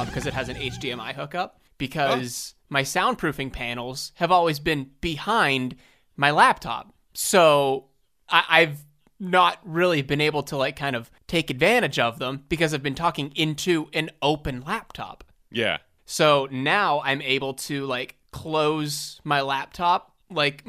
laptop because it has an HDMI hookup. Because my soundproofing panels have always been behind my laptop. So I, I've not really been able to like kind of take advantage of them because I've been talking into an open laptop. Yeah. So now I'm able to like close my laptop like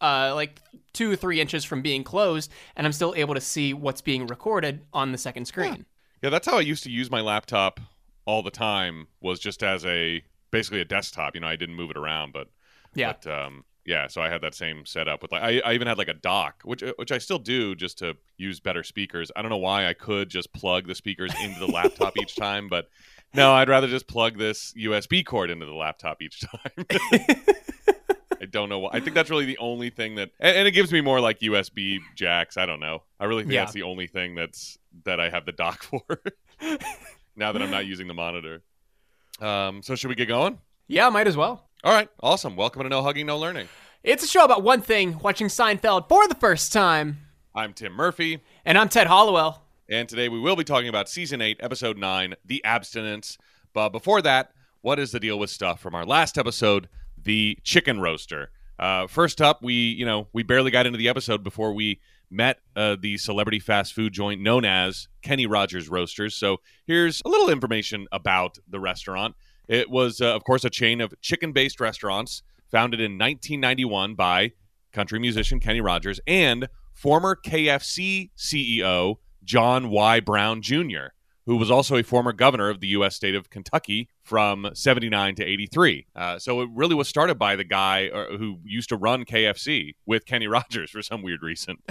uh like two or three inches from being closed, and I'm still able to see what's being recorded on the second screen. Yeah. Yeah, that's how I used to use my laptop all the time. Was just as a basically a desktop. You know, I didn't move it around, but Yeah. But um, yeah, so I had that same setup with like I, I even had like a dock, which which I still do just to use better speakers. I don't know why I could just plug the speakers into the laptop each time, but no, I'd rather just plug this USB cord into the laptop each time. I don't know why. I think that's really the only thing that, and, and it gives me more like USB jacks. I don't know. I really think Yeah. that's the only thing that's that I have the dock for. now that I'm not using the monitor. Um, so should we get going? Yeah, might as well. All right, awesome. Welcome to No Hugging, No Learning. It's a show about one thing watching Seinfeld for the first time. I'm Tim Murphy, And I'm Ted Hollowell. and today we will be talking about season eight, episode nine, The Abstinence. But before that, what is the deal with stuff from our last episode, the chicken roaster? Uh, first up, we you know we barely got into the episode before we met uh, the celebrity fast food joint known as Kenny Rogers Roasters. So here's a little information about the restaurant. It was, uh, of course, a chain of chicken-based restaurants founded in 1991 by country musician Kenny Rogers and former KFC CEO John Y. Brown Jr., who was also a former governor of the U.S. state of Kentucky from 79 to 83. Uh, so it really was started by the guy uh, who used to run KFC with Kenny Rogers for some weird reason.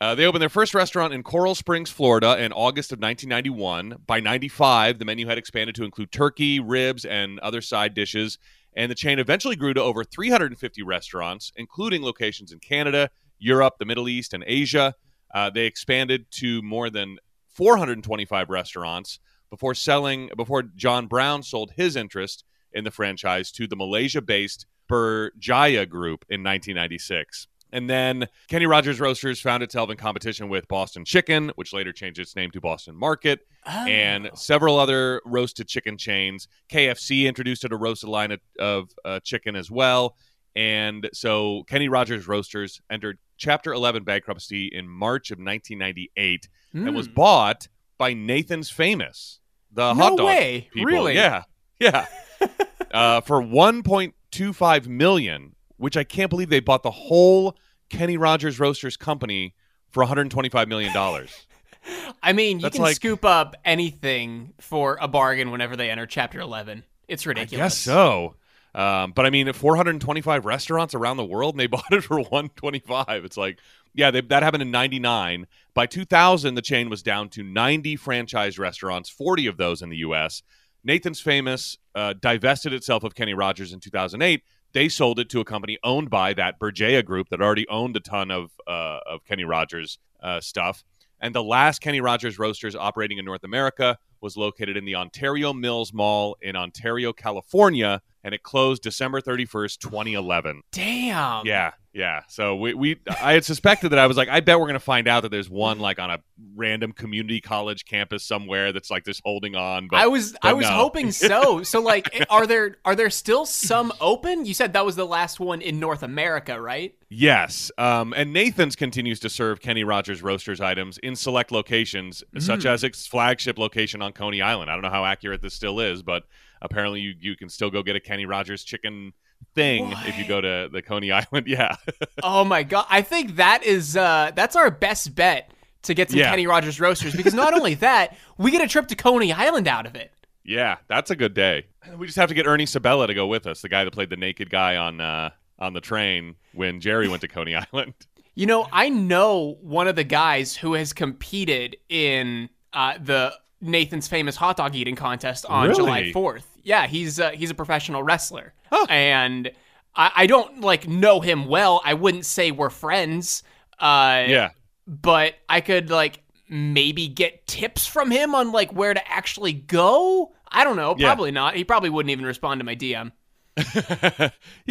Uh, they opened their first restaurant in Coral Springs, Florida, in August of 1991. By 95, the menu had expanded to include turkey, ribs, and other side dishes. And the chain eventually grew to over 350 restaurants, including locations in Canada, Europe, the Middle East, and Asia. Uh, they expanded to more than 425 restaurants before selling before John Brown sold his interest in the franchise to the Malaysia-based Berjaya Group in 1996. And then Kenny Rogers Roasters found itself in competition with Boston Chicken, which later changed its name to Boston Market, and several other roasted chicken chains. KFC introduced it a roasted line of, of uh, chicken as well. And so Kenny Rogers Roasters entered Chapter 11 bankruptcy in March of 1998 and was Mm. bought by Nathan's Famous, the No hot dog way. people. Really? Yeah, yeah. uh, for 1.25 million, which I can't believe they bought the whole Kenny Rogers Roasters company for 125 million dollars. I mean, you That's can like- scoop up anything for a bargain whenever they enter Chapter 11. It's I ridiculous. guess so. Um, but I mean, 425 restaurants around the world, and they bought it for 125. It's like, yeah, they, that happened in '99. By 2000, the chain was down to 90 franchise restaurants, 40 of those in the U.S. Nathan's Famous uh, divested itself of Kenny Rogers in 2008. They sold it to a company owned by that Berjaya group that already owned a ton of uh, of Kenny Rogers uh, stuff. And the last Kenny Rogers Roasters operating in North America was located in the Ontario Mills Mall in Ontario, California, and it closed December 31st, 2011. Damn. Yeah, yeah. So we, we I had suspected that I was like, I bet we're gonna find out that there's one like on a random community college campus somewhere that's like just holding on. But I was I was no. hoping so. So like are there are there still some open? You said that was the last one in North America, right? Yes, um, and Nathan's continues to serve Kenny Rogers Roasters items in select locations, such Mm. as its flagship location on Coney Island. I don't know how accurate this still is, but apparently you, you can still go get a Kenny Rogers chicken thing if you go to the Coney Island. Yeah, Oh my god. I think that is uh that's our best bet to get some Yeah. Kenny Rogers roasters because not only that, we get a trip to Coney Island out of it. yeah, that's a good day. We just have to get Ernie Sabella to go with us, the guy that played the naked guy on uh, on the train when Jerry went to Coney Island. You know, I know one of the guys who has competed in uh, the Nathan's famous hot dog eating contest on July 4th. Yeah, he's uh, he's a professional wrestler, Huh. and I, I don't like know him well. I wouldn't say we're friends. Uh, Yeah, but I could like maybe get tips from him on like where to actually go. I don't know. Yeah. Probably not. He probably wouldn't even respond to my DM. yeah,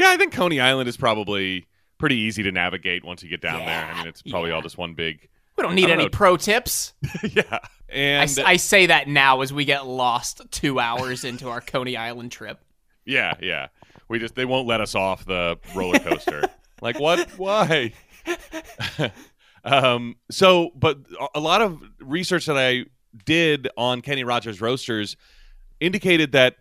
I think Coney Island is probably pretty easy to navigate once you get down there. I mean, it's probably all just one big We don't need don't any know. pro tips. yeah, I, and s- I say that now as we get lost two hours into our Coney Island trip. yeah, yeah. We just they won't let us off the roller coaster. like what? Why? um. So, but a lot of research that I did on Kenny Rogers Roasters indicated that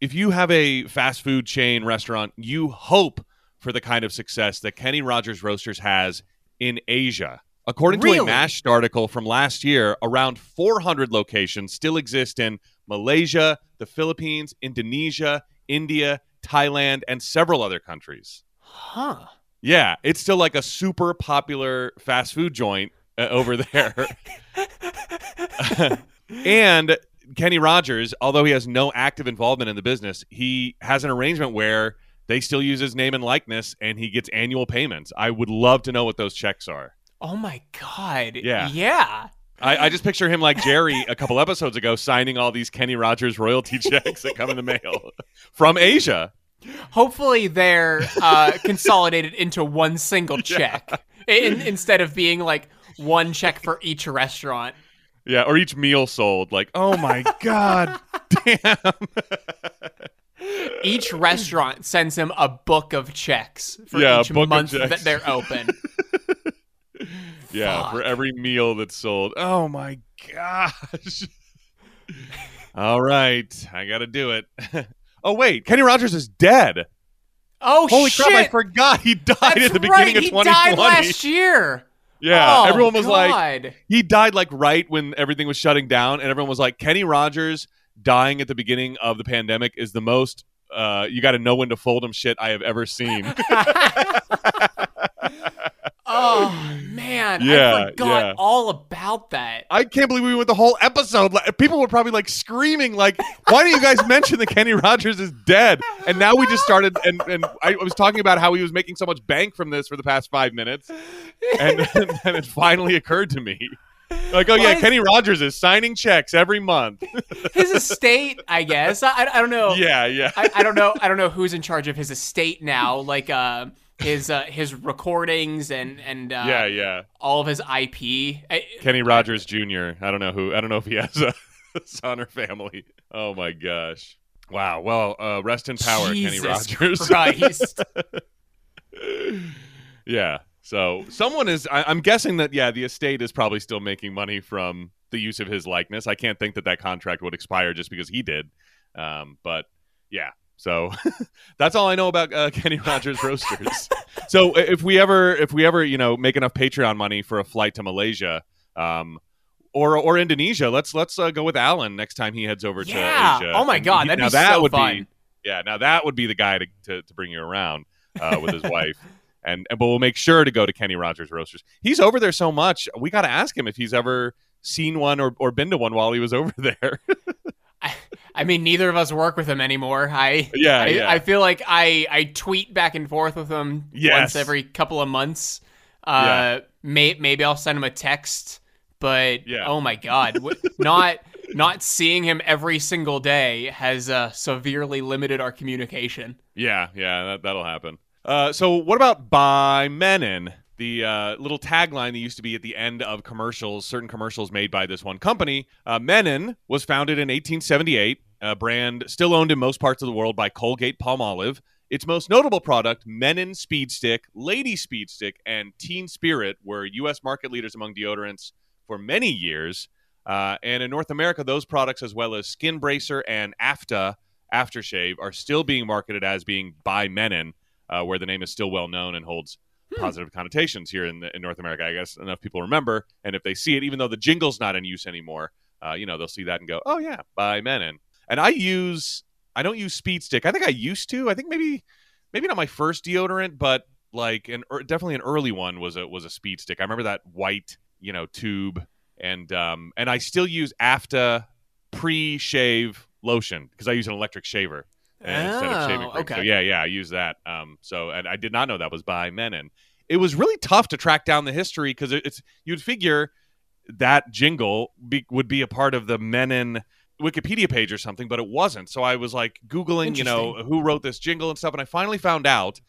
if you have a fast food chain restaurant, you hope for the kind of success that Kenny Rogers Roasters has in Asia. According to a Really? Mashed article from last year, around 400 locations still exist in Malaysia, the Philippines, Indonesia, India, Thailand, and several other countries. Huh. Yeah, it's still like a super popular fast food joint uh, over there. and Kenny Rogers, although he has no active involvement in the business, he has an arrangement where they still use his name and likeness and he gets annual payments. I would love to know what those checks are. Oh my god. Yeah. Yeah. I, I just picture him like Jerry a couple episodes ago signing all these Kenny Rogers royalty checks that come in the mail from Asia. Hopefully they're uh, consolidated into one single check in, instead of being like one check for each restaurant. Yeah, or each meal sold. Like, oh my God, damn. Each restaurant sends him a book of checks for Yeah, each month that they're open. Yeah, for every meal that's sold. Oh my gosh. All right, I got to do it. oh wait, Kenny Rogers is dead. Oh Holy shit! crap, I forgot he died That's at the right. beginning of he 2020. died last year. yeah, Oh, everyone was like he died like right when everything was shutting down and everyone was like Kenny Rogers dying at the beginning of the pandemic is the most uh, you got to know when to fold him shit I have ever seen. oh man, Yeah, I forgot yeah. all about that. I can't believe we went the whole episode. People were probably like screaming, like, "Why do you guys mention that Kenny Rogers is dead?" And now we just started, and and I was talking about how he was making so much bank from this for the past five minutes, and then it finally occurred to me, like, oh yeah, Why- Kenny Rogers is signing checks every month. His estate, I guess. I, I don't know. Yeah, yeah, I, I don't know. I don't know who's in charge of his estate now. Like uh, his uh, his recordings and and uh, yeah, yeah. all of his IP. I, Kenny Rogers Jr. I don't know who. I don't know if he has a son or family. Oh my gosh. Wow. Well, uh, rest in power, Jesus Kenny Rogers. Christ. yeah. So someone is. I, I'm guessing that yeah, the estate is probably still making money from the use of his likeness. I can't think that that contract would expire just because he did. Um, but yeah. So that's all I know about uh, Kenny Rogers Roasters. so if we ever, if we ever, you know, make enough Patreon money for a flight to Malaysia, um, or or Indonesia, let's let's uh, go with Alan next time he heads over yeah. to Asia. Oh my god, he- that'd be that so would fun. be yeah. Now that would be the guy to to, to bring you around uh, with his wife. And, and but we'll make sure to go to Kenny Rogers Roasters. He's over there so much. We got to ask him if he's ever seen one or, or been to one while he was over there. I, mean, neither of us work with him anymore. I Yeah, I, yeah. I feel like I I tweet back and forth with him Yes. once every couple of months. Uh, Yeah. may, maybe I'll send him a text, but Yeah. oh my god, not not seeing him every single day has uh, severely limited our communication. Yeah, yeah, that, that'll happen. Uh, so, what about by Mennen? The uh, little tagline that used to be at the end of commercials, certain commercials made by this one company. Uh, Mennen was founded in 1878, a brand still owned in most parts of the world by Colgate Palmolive. Its most notable product, Mennen Speed Stick, Lady Speed Stick, and Teen Spirit, were U.S. market leaders among deodorants for many years. Uh, and in North America, those products, as well as Skin Bracer and AFTA aftershave, are still being marketed as being by Mennen, uh, where the name is still well known and holds positive connotations here in, the, in North America. I guess enough people remember, and if they see it, even though the jingle's not in use anymore, uh, you know they'll see that and go, "Oh yeah, by Mennen." And I use, I don't use Speed Stick. I think I used to. I think maybe, maybe not my first deodorant, but like an er, definitely an early one was a was a Speed Stick. I remember that white, you know, tube, and um, and I still use AFTA pre-shave lotion because I use an electric shaver uh, instead of shaving Oh, cream. So yeah, yeah, I use that. Um, so and I did not know that was by Mennen. It was really tough to track down the history because it, it's you'd figure that jingle be, would be a part of the Mennen Wikipedia page or something, but it wasn't. So I was like googling, you know, who wrote this jingle and stuff, and I finally found out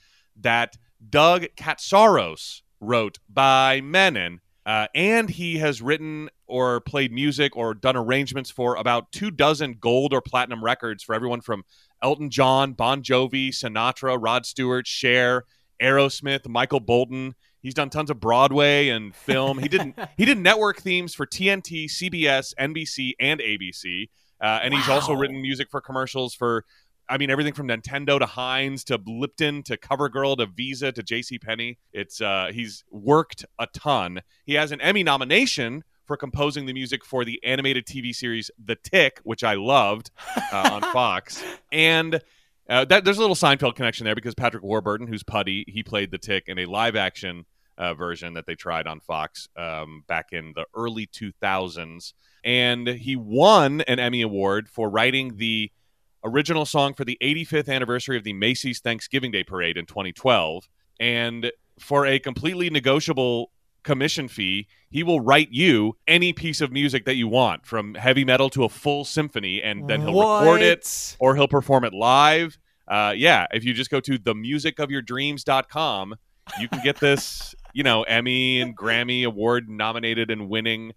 that Doug Katsaros wrote by Mennen. Uh, and he has written or played music or done arrangements for about two dozen gold or platinum records for everyone from Elton John, Bon Jovi, Sinatra, Rod Stewart, Cher, Aerosmith, Michael Bolton. He's done tons of Broadway and film. He didn't. he did network themes for TNT, CBS, NBC, and ABC. Uh, and he's also written music for commercials for, I mean, everything from Nintendo to Heinz to Lipton to CoverGirl to Visa to J.C. Penney. It's uh, he's worked a ton. He has an Emmy nomination for composing the music for the animated TV series The Tick, which I loved uh, on Fox. And uh, that, there's a little Seinfeld connection there because Patrick Warburton, who's Putty, he played the Tick in a live action uh, version that they tried on Fox um, back in the early 2000s. And he won an Emmy Award for writing the original song for the 85th anniversary of the Macy's Thanksgiving Day Parade in 2012. And for a completely negotiable commission fee, he will write you any piece of music that you want, from heavy metal to a full symphony, and then he'll record it or he'll perform it live. Uh, yeah, if you just go to themusicofyourdreams.com, you can get this, you know, Emmy and Grammy award nominated and winning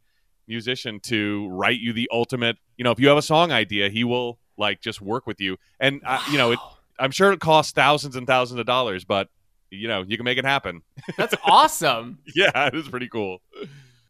musician to write you the ultimate, you know, if you have a song idea, he will like just work with you. And uh, you know, it, I'm sure it costs thousands and thousands of dollars, but you know, you can make it happen. That's awesome. yeah, it is pretty cool.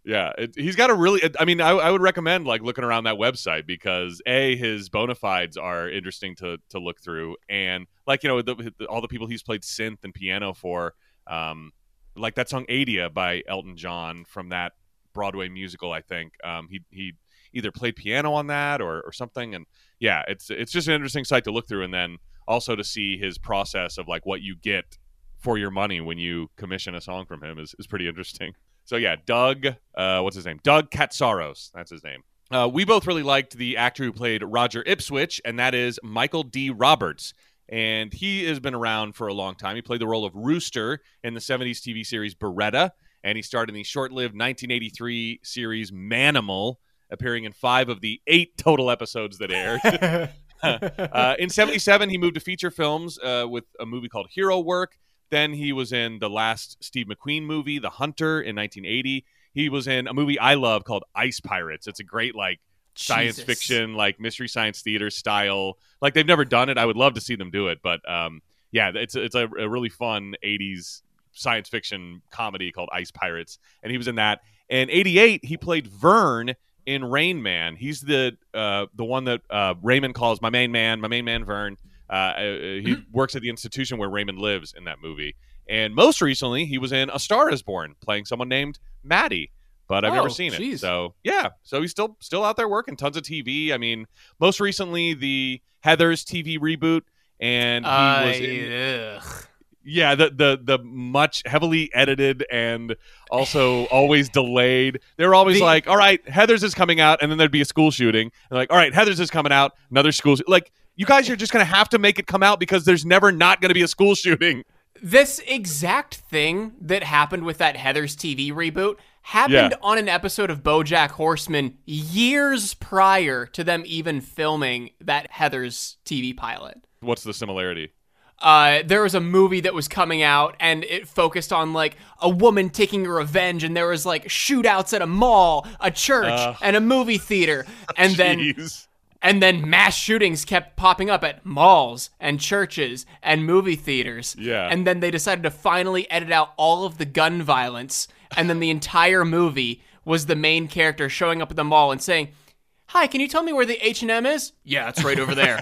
Yeah, it, he's got a really. I mean, I, I would recommend like looking around that website because a his bona fides are interesting to to look through, and like you know the, the- all the people he's played synth and piano for, um, like that song "Adia" by Elton John from that Broadway musical. I think um, he he either played piano on that or or something, and yeah, it's it's just an interesting site to look through, and then also to see his process of like what you get for your money when you commission a song from him is, is pretty interesting. So yeah, Doug, uh, what's his name? Doug Katsaros. That's his name. Uh, we both really liked the actor who played Roger Ipswich, and that is Michael D. Roberts. And he has been around for a long time. He played the role of Rooster in the 70s TV series Baretta, and he starred in the short lived 1983 series Manimal, appearing in five of the eight total episodes that aired. uh, in 77, he moved to feature films uh, with a movie called Hero Work. Then he was in the last Steve McQueen movie, The Hunter, in 1980. He was in a movie I love called Ice Pirates. It's a great, like, science Jesus. fiction, like mystery science theater style. Like, they've never done it. I would love to see them do it. But um, yeah, it's, it's a, a really fun 80s science fiction comedy called Ice Pirates. And he was in that. In 88, he played Vern in Rain Man. He's the uh, the one that uh, Raymond calls my main man, my main man Vern. Uh, uh, he works at the institution where Raymond lives in that movie. And most recently, he was in A Star Is Born, playing someone named Maddie. But I've Oh, never seen it. So yeah, so he's still still out there working tons of TV. I mean, most recently the Heathers TV reboot, and he Uh, was in, ugh. yeah, the the the much heavily edited and also always delayed. They're always The- like, "All right, Heathers is coming out," and then there'd be a school shooting. And like, "All right, Heathers is coming out." Another school like you guys are just gonna have to make it come out because there's never not gonna be a school shooting. This exact thing that happened with that Heathers TV reboot happened Yeah. on an episode of BoJack Horseman years prior to them even filming that Heathers TV pilot. What's the similarity? uh, there was a movie that was coming out and it focused on like a woman taking revenge and there was like shootouts at a mall a church Ugh. and a movie theater and then and then mass shootings kept popping up at malls and churches and movie theaters Yeah. and then they decided to finally edit out all of the gun violence and then the entire movie was the main character showing up at the mall and saying hi can you tell me where the h&m is yeah it's right over there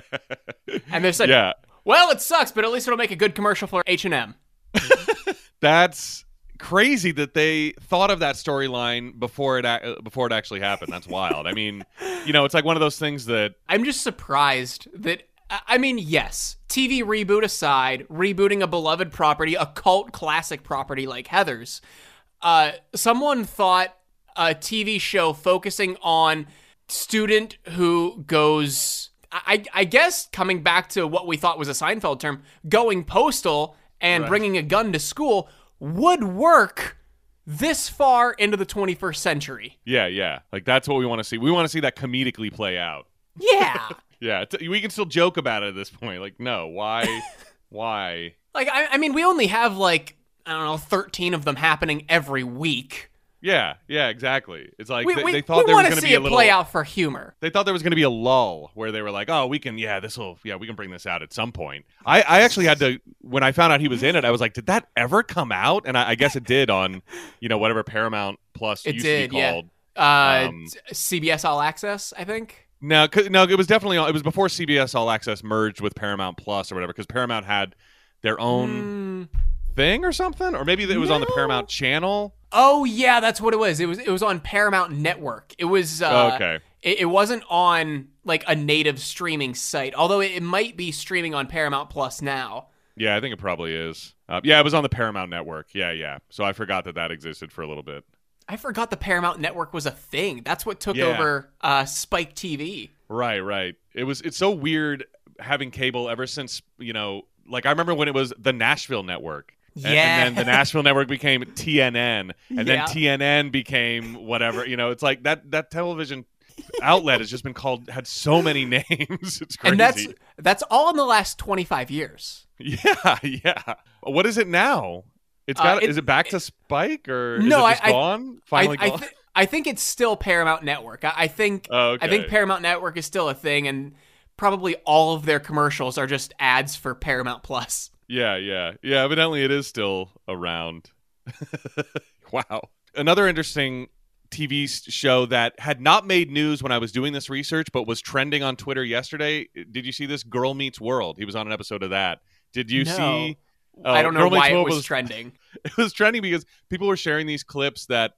and they said yeah, well, it sucks, but at least it'll make a good commercial for H&M. that's crazy that they thought of that storyline before it before it actually happened. That's wild. I mean, you know, it's like one of those things that I'm just surprised that I mean, yes, TV reboot aside, rebooting a beloved property, a cult classic property like Heathers, uh, someone thought a TV show focusing on student who goes, I, I guess, coming back to what we thought was a Seinfeld term, going postal and Right. bringing a gun to school would work this far into the 21st century. Yeah, yeah. Like that's what we want to see. We want to see that comedically play out. Yeah. Yeah, we can still joke about it at this point. Like, no, why, why? Like, I, I mean, we only have like, I don't know, 13 of them happening every week. Yeah, yeah, exactly. It's like we they, we, they thought we there was going to be a it little. play out for humor. They thought there was going to be a lull where they were like, "Oh, we can, yeah, this will, yeah, we can bring this out at some point." I, I actually had to when I found out he was in it. I was like, "Did that ever come out?" And I, I guess it did on, you know, whatever Paramount Plus It used did, to be yeah. called. Uh, Um, CBS All Access, I think. No, no, it was definitely it was before CBS All Access merged with Paramount Plus or whatever because Paramount had their own Mm. thing or something, or maybe it was on the Paramount Channel. Oh yeah, that's what it was. It was it was on Paramount Network. It was uh, okay, It, it wasn't on like a native streaming site, although it, it might be streaming on Paramount Plus now. yeah, I think it probably is. Uh, yeah, it was on the Paramount Network. Yeah, yeah. So I forgot that that existed for a little bit. I forgot the Paramount Network was a thing. That's what took Yeah. over uh, Spike TV. Right, right. It was. It's so weird having cable ever since you know. Like I remember when it was the Nashville Network. And- Yeah. And, then the Nashville Network became TNN, and Yeah. then TNN became whatever. You know, it's like that that television outlet has just been called had so many names. It's crazy. And that's that's all in the last 25 years. yeah, yeah. What is it now? It's Uh, got. it- is it back to Spike or No, is it just I- gone? I, Finally I, gone. th- I think it's still Paramount Network. I, I think Oh, okay. I think Paramount Network is still a thing, and probably all of their commercials are just ads for Paramount Plus. Yeah, yeah, yeah. Evidently, it is still around. wow. Another interesting TV show that had not made news when I was doing this research, but was trending on Twitter yesterday. Did you see this? Girl Meets World. He was on an episode of that. Did you No. see? Oh, I don't know why it was, was- trending. It was trending because people were sharing these clips that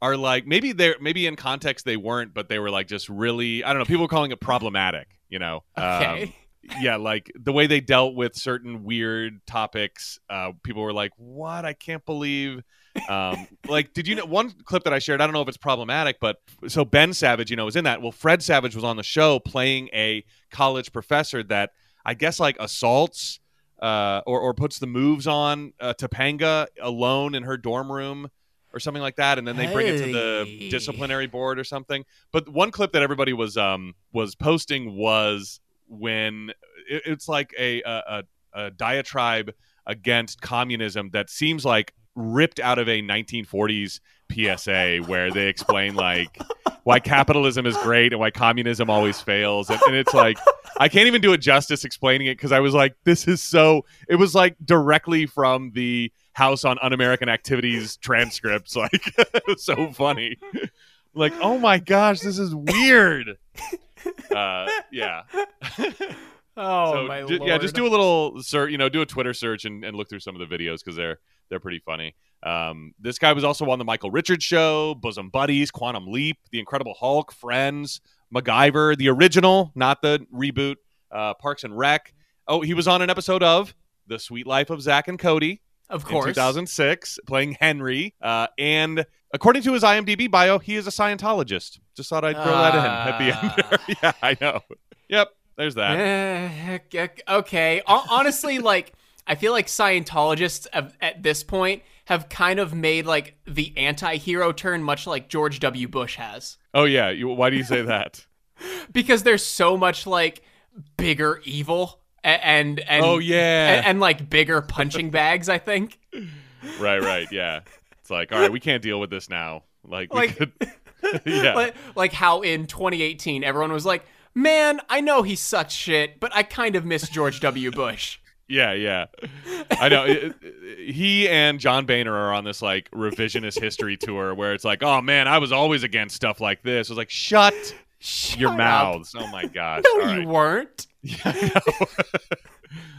are like maybe they're maybe in context they weren't, but they were like just really I don't know. People were calling it problematic. You know. Um, Okay. yeah, like the way they dealt with certain weird topics. Uh, people were like, "What? I can't believe." Um, like, did you know one clip that I shared? I don't know if it's problematic, but so Ben Savage, you know, was in that. Well, Fred Savage was on the show playing a college professor that I guess like assaults uh, or or puts the moves on uh, Topanga alone in her dorm room. Or something like that, and then they bring it to the disciplinary board or something. But one clip that everybody was um was posting was when it, it's like a, a a a diatribe against communism that seems like ripped out of a 1940s PSA where they explain like why capitalism is great and why communism always fails. And, and it's like I can't even do it justice explaining it because I was like this is so it was like directly from the House on Un-American Activities transcripts like it was so funny. Like oh my gosh this is weird. Uh yeah. Oh so my ju- lord! yeah, just do a little search, you know, do a Twitter search and, and look through some of the videos because they're they're pretty funny. Um, this guy was also on the Michael Richards show, Bosom Buddies, Quantum Leap, The Incredible Hulk, Friends, MacGyver, the original, not the reboot, uh, Parks and Rec. Oh, he was on an episode of The Suite Life of Zack and Cody of in course. 2006, playing Henry. Uh, and according to his IMDb bio, he is a Scientologist. Just thought I'd throw that in at the end. yeah, I know. Yep, there's that. Eh, ok- okay. Honestly, like I feel like Scientologists have, at this point have kind of made like the anti-hero turn, much like George W. Bush has, Oh yeah, why do you say that? because there's so much like bigger evil and and oh yeah, and, and like bigger punching bags. I think. right, right, yeah. It's like, all right, we can't deal with this now. Like, Like- could, yeah, like, like how in 2018 everyone was like, "Man, I know he sucks shit, but I kind of miss George W. Bush." Yeah, yeah. I know. It- it- he and John Boehner are on this like revisionist history tour where it's like, oh man, I was always against stuff like this. I was like, shut Shut your up. mouths. Oh my gosh. No, All you right. weren't. Yeah,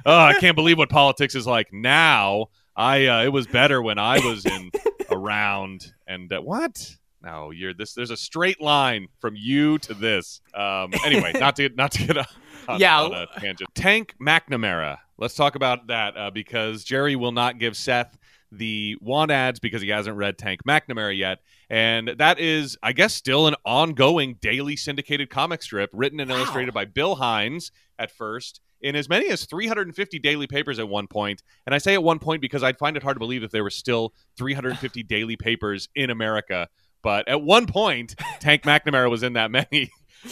oh, I can't believe what politics is like now. I uh, it was better when I was in around. And uh, what? No, you're this. There's a straight line from you to this. Um, anyway, not to not to get on, on- Yeah. on a tangent. Tank McNamara. Let's talk about that uh, because Jerry will not give Seth the want ads because he hasn't read Tank McNamara yet. And that is, I guess, still an ongoing daily syndicated comic strip written and Wow. illustrated by Bill Hinds at first in as many as 350 daily papers at one point. And I say at one point because I'd find it hard to believe if there were still 350 daily papers in America. But at one point, Tank McNamara was in that many.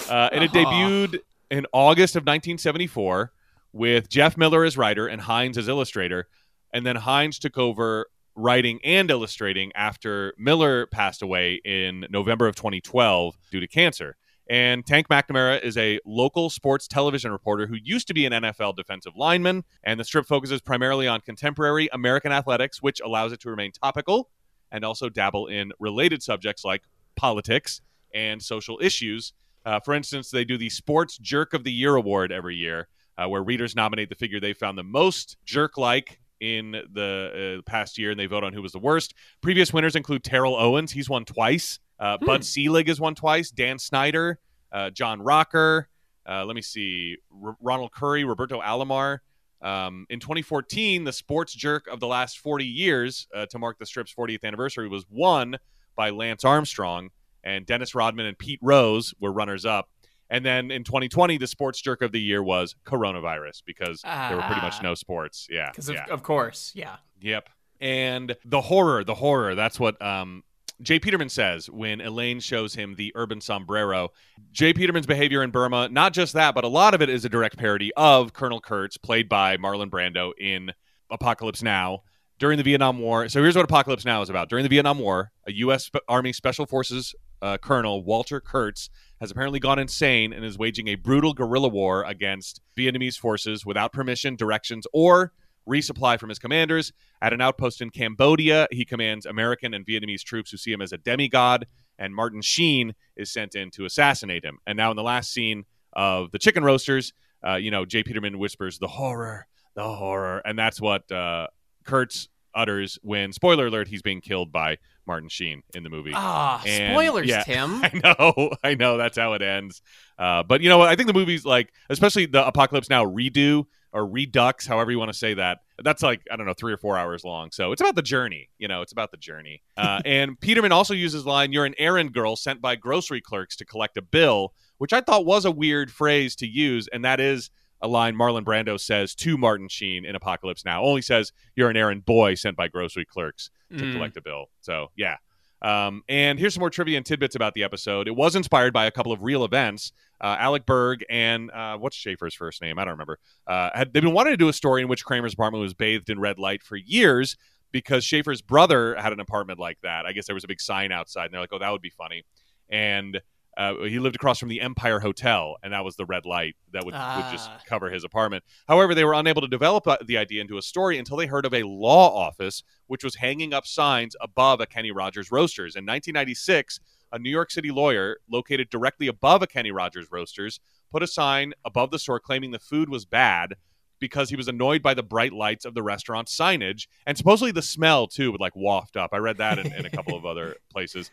Uh, and it Uh-huh. debuted in August of 1974 with Jeff Miller as writer and Hinds as illustrator. And then Hinds took over writing and illustrating after Miller passed away in November of 2012 due to cancer. And Tank McNamara is a local sports television reporter who used to be an NFL defensive lineman. And the strip focuses primarily on contemporary American athletics, which allows it to remain topical and also dabble in related subjects like politics and social issues. Uh, for instance, they do the Sports Jerk of the Year award every year, uh, where readers nominate the figure they found the most jerk like in the uh, past year and they vote on who was the worst. Previous winners include Terrell Owens, he's won twice. Uh, hmm. Bud Selig has won twice. Dan Snyder, uh, John Rocker. Uh, let me see. R- Ronald Curry, Roberto Alomar. Um, in 2014, the sports jerk of the last 40 years uh, to mark the strip's 40th anniversary was won by Lance Armstrong, and Dennis Rodman and Pete Rose were runners up. And then in 2020, the sports jerk of the year was coronavirus because there were pretty much ah. no sports. Yeah, because yeah. of course, yeah. Yep. And the horror, the horror. That's what um, J. Peterman says when Elaine shows him the urban sombrero. J. Peterman's behavior in Burma, not just that, but a lot of it is a direct parody of Colonel Kurtz, played by Marlon Brando in Apocalypse Now during the Vietnam War. So here's what Apocalypse Now is about. During the Vietnam War, a U.S. Army Special Forces uh, Colonel, Walter Kurtz, has apparently gone insane and is waging a brutal guerrilla war against Vietnamese forces without permission, directions, or resupply from his commanders. At an outpost in Cambodia, he commands American and Vietnamese troops who see him as a demigod, and Martin Sheen is sent in to assassinate him. And now, in the last scene of the chicken roasters, uh, you know, J. Peterman whispers, the horror, the horror. And that's what uh, Kurtz utters when, spoiler alert, he's being killed by Martin Sheen in the movie. Ah, and, spoilers, yeah, Tim. I know, I know. That's how it ends. Uh, but you know what? I think the movie's like, especially the Apocalypse Now redo or redux, however you want to say that. That's like I don't know, three or four hours long. So it's about the journey. You know, it's about the journey. Uh, and Peterman also uses line, "You're an errand girl sent by grocery clerks to collect a bill," which I thought was a weird phrase to use, and that is a line Marlon Brando says to Martin Sheen in Apocalypse Now. Only says, "You're an errand boy sent by grocery clerks to mm. collect a bill." So yeah. Um, and here's some more trivia and tidbits about the episode. It was inspired by a couple of real events uh, Alec Berg and uh, what's Schaffer's first name? I don't remember. Uh, had they've been wanting to do a story in which Kramer's apartment was bathed in red light for years because Schaffer's brother had an apartment like that. I guess there was a big sign outside, and they're like, "Oh, that would be funny." And uh, he lived across from the Empire Hotel, and that was the red light that would, would just ah. cover his apartment. However, they were unable to develop uh, the idea into a story until they heard of a law office which was hanging up signs above a Kenny Rogers Roasters. In 1996, a New York City lawyer located directly above a Kenny Rogers Roasters put a sign above the store claiming the food was bad because he was annoyed by the bright lights of the restaurant signage and supposedly the smell too would like waft up. I read that in, in a couple of other places.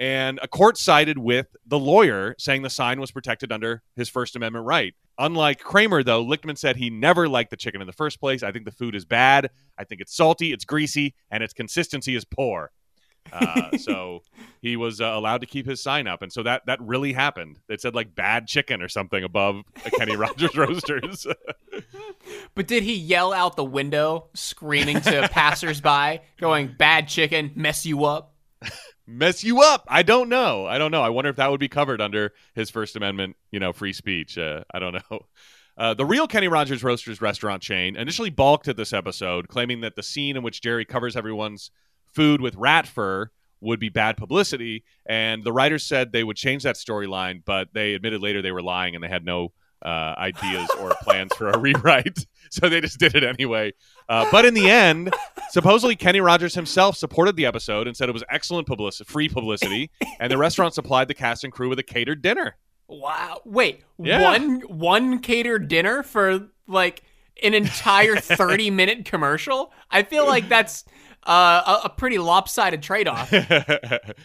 And a court sided with the lawyer saying the sign was protected under his First Amendment right. Unlike Kramer, though, Lichtman said he never liked the chicken in the first place. I think the food is bad. I think it's salty, it's greasy, and its consistency is poor. Uh, so he was uh, allowed to keep his sign up, and so that that really happened. It said like "bad chicken" or something above a Kenny Rogers Roasters. but did he yell out the window, screaming to passersby, going "bad chicken, mess you up"? Mess you up. I don't know. I don't know. I wonder if that would be covered under his First Amendment, you know, free speech. Uh, I don't know. Uh, the real Kenny Rogers Roasters restaurant chain initially balked at this episode, claiming that the scene in which Jerry covers everyone's food with rat fur would be bad publicity. And the writers said they would change that storyline, but they admitted later they were lying and they had no uh, ideas or plans for a rewrite. So they just did it anyway. Uh, but in the end, supposedly Kenny Rogers himself supported the episode and said it was excellent publicity, free publicity, and the restaurant supplied the cast and crew with a catered dinner. Wow! Wait, yeah. one one catered dinner for like an entire thirty minute commercial? I feel like that's uh, a, a, pretty lopsided trade off.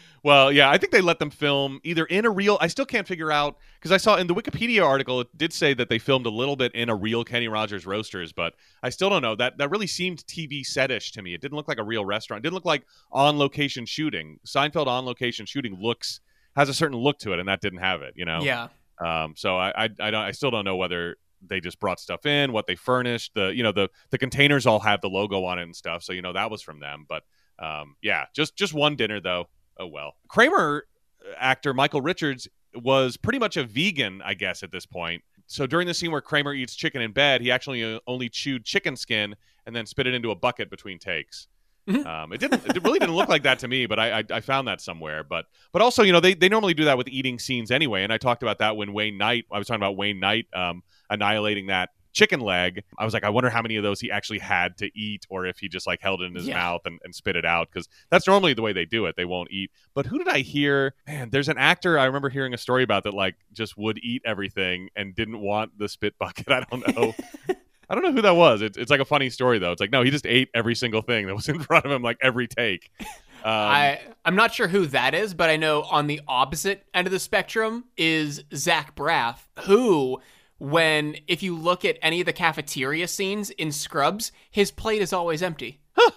well, yeah, I think they let them film either in a real. I still can't figure out because I saw in the Wikipedia article it did say that they filmed a little bit in a real Kenny Rogers Roasters, but I still don't know. That that really seemed TV setish to me. It didn't look like a real restaurant. It didn't look like on location shooting. Seinfeld on location shooting looks has a certain look to it, and that didn't have it. You know. Yeah. Um, so I, I, I, don't, I still don't know whether they just brought stuff in, what they furnished. The you know the the containers all have the logo on it and stuff, so you know that was from them. But um, yeah, just just one dinner though. Oh well. Kramer uh, actor Michael Richards was pretty much a vegan, I guess, at this point. So during the scene where Kramer eats chicken in bed, he actually uh, only chewed chicken skin and then spit it into a bucket between takes. Um, it didn't. It really didn't look like that to me, but I, I, I found that somewhere. But but also, you know, they, they normally do that with eating scenes anyway. And I talked about that when Wayne Knight. I was talking about Wayne Knight um, annihilating that chicken leg. I was like, I wonder how many of those he actually had to eat, or if he just like held it in his Yeah. mouth and, and spit it out. Because that's normally the way they do it. They won't eat. But who did I hear? Man, there's an actor I remember hearing a story about that like just would eat everything and didn't want the spit bucket. I don't know. I don't know who that was. It's, it's like a funny story though. It's like no, he just ate every single thing that was in front of him, like every take. Um, I I'm not sure who that is, but I know on the opposite end of the spectrum is Zach Braff, who when if you look at any of the cafeteria scenes in Scrubs, his plate is always empty. Huh.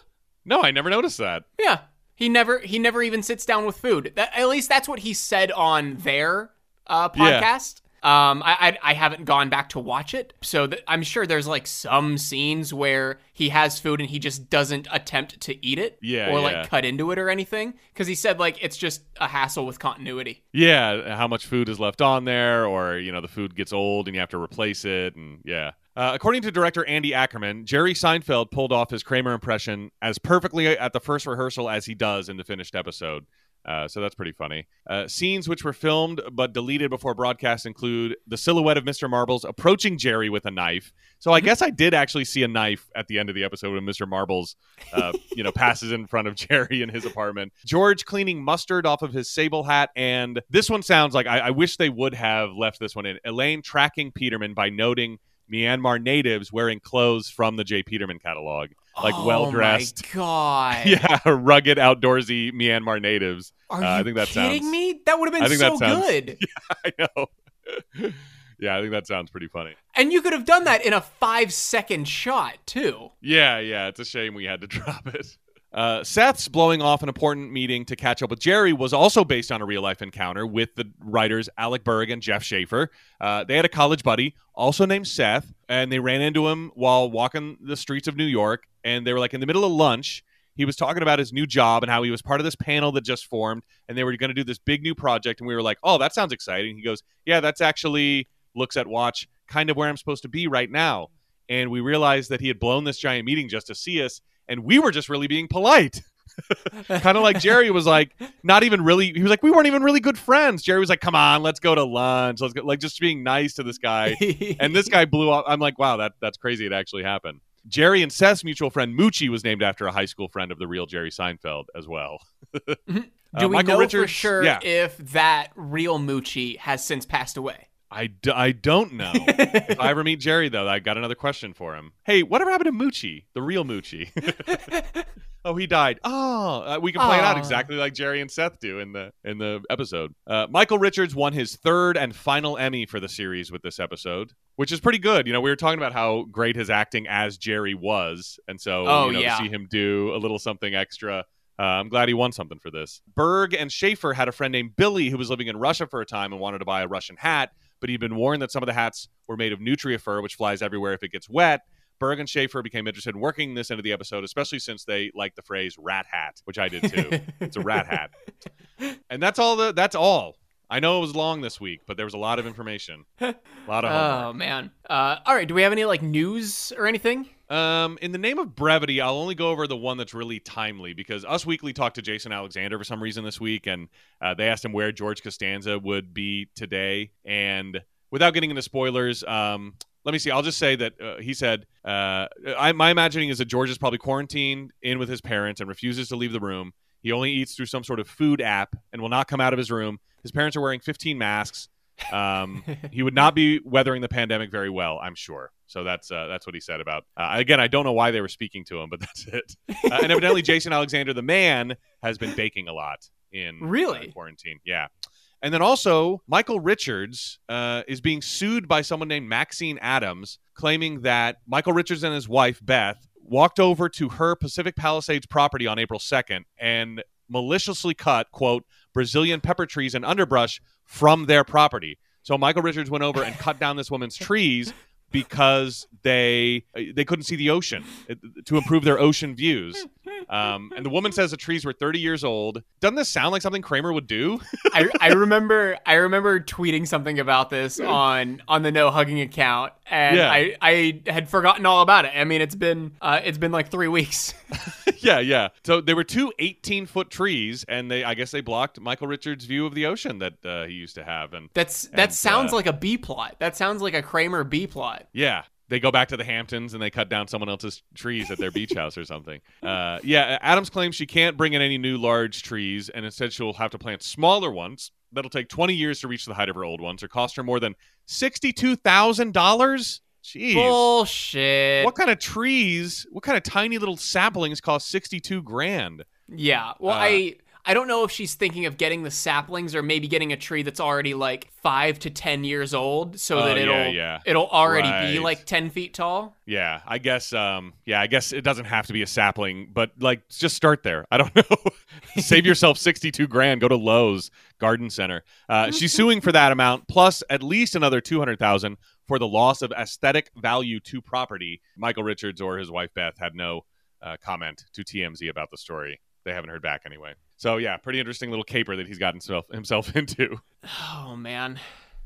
no, I never noticed that. Yeah. He never he never even sits down with food. That, at least that's what he said on their uh, Yeah. Um, I, I I haven't gone back to watch it, so th- I'm sure there's like some scenes where he has food and he just doesn't attempt to eat it, Yeah, or yeah. like cut into it or anything, because he said like it's just a hassle with continuity. Yeah, how much food is left on there, or you know, the food gets old and you have to replace it, and yeah. Uh, according to director Andy Ackerman, Jerry Seinfeld pulled off his Kramer impression as perfectly at the first rehearsal as he does in the finished episode. Uh, so that's pretty funny. Uh, scenes which were filmed but deleted before broadcast include the silhouette of Mr. Marbles approaching Jerry with a knife. So I guess I did actually see a knife at the end of the episode when Mr. Marbles, uh, you know, passes in front of Jerry in his apartment. George cleaning mustard off of his sable hat, and this one sounds like I, I wish they would have left this one in. Elaine tracking Peterman by noting Myanmar natives wearing clothes from the J. Peterman catalog, like oh well dressed. My God, Yeah, rugged, outdoorsy Myanmar natives. Are Uh, you I think that kidding sounds- me? That would have been I think so that sounds- good. I know. yeah, I think that sounds pretty funny. And you could have done that in a five second shot too. Yeah, yeah, it's a shame we had to drop it. Uh, Seth's blowing off an important meeting to catch up with Jerry was also based on a real life encounter with the writers Alec Berg and Jeff Schaffer. Uh, they had a college buddy, also named Seth, and they ran into him while walking the streets of New York. And they were like in the middle of lunch. He was talking about his new job and how he was part of this panel that just formed, and they were going to do this big new project. And we were like, "Oh, that sounds exciting." He goes, "Yeah, that's actually looks at watch, kind of where I'm supposed to be right now." And we realized that he had blown this giant meeting just to see us, and we were just really being polite. kind of like Jerry was like, not even really. He was like, we weren't even really good friends. Jerry was like, come on, let's go to lunch. Let's go, like just being nice to this guy. and this guy blew up. I'm like, wow, that that's crazy. It actually happened. Jerry and Seth's mutual friend Moochie was named after a high school friend of the real Jerry Seinfeld as well. Do Uh, we Michael know for sure yeah. if that real Moochie has since passed away? I, d- I don't know. if I ever meet Jerry, though, I got another question for him. Hey, whatever happened to Moochie, the real Moochie? oh, he died. Oh, uh, we can play it out exactly like Jerry and Seth do in the in the episode. Uh, Michael Richards won his third and final Emmy for the series with this episode, which is pretty good. You know, we were talking about how great his acting as Jerry was, and so Oh, you know, yeah. to see him do a little something extra. Uh, I'm glad he won something for this. Berg and Schaffer had a friend named Billy who was living in Russia for a time and wanted to buy a Russian hat, but he'd been warned that some of the hats were made of nutria fur, which flies everywhere if it gets wet. Berg and Schaffer became interested in working this into the episode, especially since they liked the phrase "rat hat," which I did too. it's a rat hat, and that's all. The that's all. I know it was long this week, but there was a lot of information, a lot of homework. Oh man. Uh, all right. Do we have any like news or anything? Um, in the name of brevity, I'll only go over the one that's really timely because Us Weekly talked to Jason Alexander for some reason this week, and uh, they asked him where George Costanza would be today. And without getting into spoilers, um, let me see. I'll just say that uh, he said, uh, I, "My imagining is that George is probably quarantined in with his parents and refuses to leave the room. He only eats through some sort of food app and will not come out of his room. His parents are wearing 15 masks." Um, he would not be weathering the pandemic very well, I'm sure. So that's uh, that's what he said about. Uh, again, I don't know why they were speaking to him, but that's it. Uh, and evidently, Jason Alexander, the man, has been baking a lot in uh, Really? quarantine. Yeah. And then also, Michael Richards uh, is being sued by someone named Maxine Adams, claiming that Michael Richards and his wife, Beth, walked over to her Pacific Palisades property on April 2nd and maliciously cut, quote, Brazilian pepper trees and underbrush from their property. So Michael Richards went over and cut down this woman's trees because they they couldn't see the ocean uh, to improve their ocean views. Um, and the woman says the trees were 30 years old. Doesn't this sound like something Kramer would do? I, I remember I remember tweeting something about this on on the no hugging account, and Yeah. I, I had forgotten all about it. I mean, it's been uh, it's been like three weeks. yeah, yeah. So there were two 18 foot trees, and they I guess they blocked Michael Richards' view of the ocean that uh, he used to have. And That's that And, sounds uh, like a B plot. That sounds like a Kramer B plot. Yeah, they go back to the Hamptons and they cut down someone else's trees at their beach house or something. Uh, yeah, Adams claims she can't bring in any new large trees, and instead she'll have to plant smaller ones. That'll take 20 years to reach the height of her old ones, or cost her more than sixty-two thousand dollars. Jeez. Bullshit. What kind of trees? What kind of tiny little saplings cost sixty-two grand? Yeah. Well, Uh, I I don't know if she's thinking of getting the saplings or maybe getting a tree that's already like five to ten years old, so Oh, that it'll yeah, yeah. it'll already be like ten feet tall. Yeah, I guess. Um, yeah, I guess it doesn't have to be a sapling, but like, just start there. I don't know. Save yourself sixty-two grand. Go to Lowe's Garden Center. Uh, she's suing for that amount plus at least another two hundred thousand for the loss of aesthetic value to property. Michael Richards or his wife Beth had no uh, comment to TMZ about the story. They haven't heard back anyway. So yeah, pretty interesting little caper that he's gotten himself himself into. Oh man.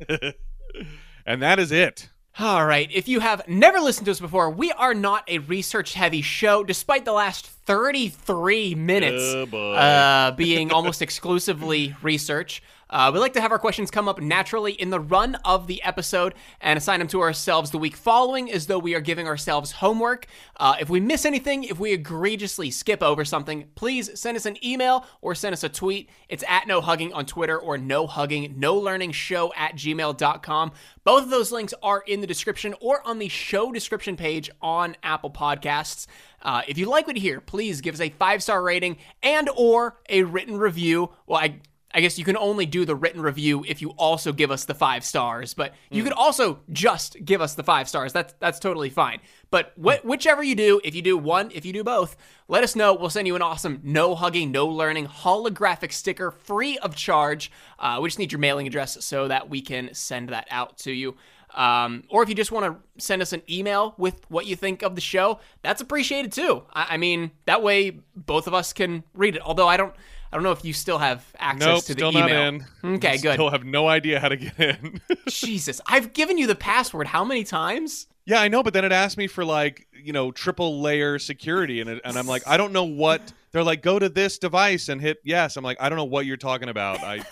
and that is it. All right. If you have never listened to us before, we are not a research heavy show, despite the last 33 minutes Oh, uh, being almost exclusively research. Uh, we like to have our questions come up naturally in the run of the episode and assign them to ourselves the week following as though we are giving ourselves homework. Uh, if we miss anything, if we egregiously skip over something, please send us an email or send us a tweet. It's at no hugging on Twitter or no hugging, no learning show at gmail.com. Both of those links are in the description or on the show description page on Apple Podcasts. Uh, if you like what you hear, please give us a five star rating and or a written review. Well, I I guess you can only do the written review if you also give us the five stars, but you could also just give us the five stars. That's that's totally fine. But wh- whichever you do, if you do one, if you do both, let us know. We'll send you an awesome no hugging, no learning holographic sticker free of charge. Uh, we just need your mailing address so that we can send that out to you. Um, or if you just want to send us an email with what you think of the show, that's appreciated too. I, I mean, that way both of us can read it. Although I don't, I don't know if you still have access Nope, to the still email. not in. Okay, good. Still have no idea how to get in. Jesus, I've given you the password how many times? yeah, I know, but then it asked me for like you know triple layer security, and it, and I'm like, I don't know what they're like. Go to this device and hit yes. I'm like, I don't know what you're talking about. I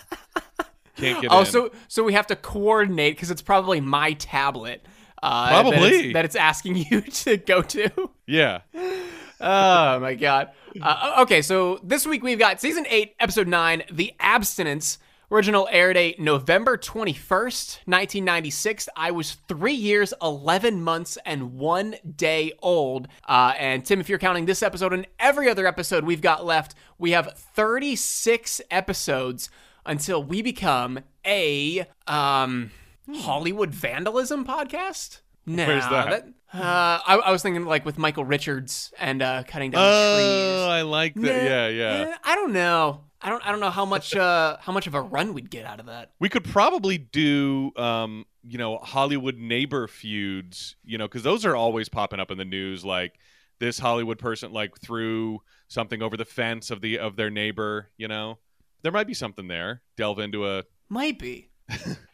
can't get Oh, in. so so we have to coordinate because it's probably my tablet. Uh, That Probably. it's, that it's asking you to go to. yeah, Oh my god. Uh, okay, so this week we've got season eight, episode nine, "The Abstinence." Original air date November 21st, 1996. I was three years, 11 months, and one day old. Uh, and Tim, if you're counting this episode and every other episode we've got left, we have 36 episodes until we become a um, Hollywood vandalism podcast. No, Where's that? uh, I, I was thinking like with Michael Richards and uh, cutting down oh, trees. I like that. Nah, Yeah, yeah. I don't know. I don't. I don't know how much. Uh, how much of a run we'd get out of that. We could probably do, um, you know, Hollywood neighbor feuds, you know, because those are always popping up in the news. Like this Hollywood person, like threw something over the fence of the of their neighbor. You know, there might be something there. Delve into a. Might be.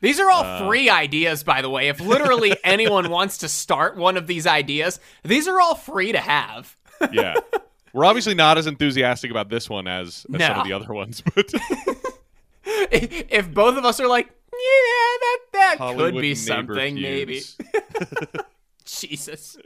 These are all Uh. free ideas, by the way. If literally anyone wants to start one of these ideas, these are all free to have. Yeah, we're obviously not as enthusiastic about this one as, as some of the other ones, but if both of us are like, yeah, that that Hollywood could be something, maybe. Jesus.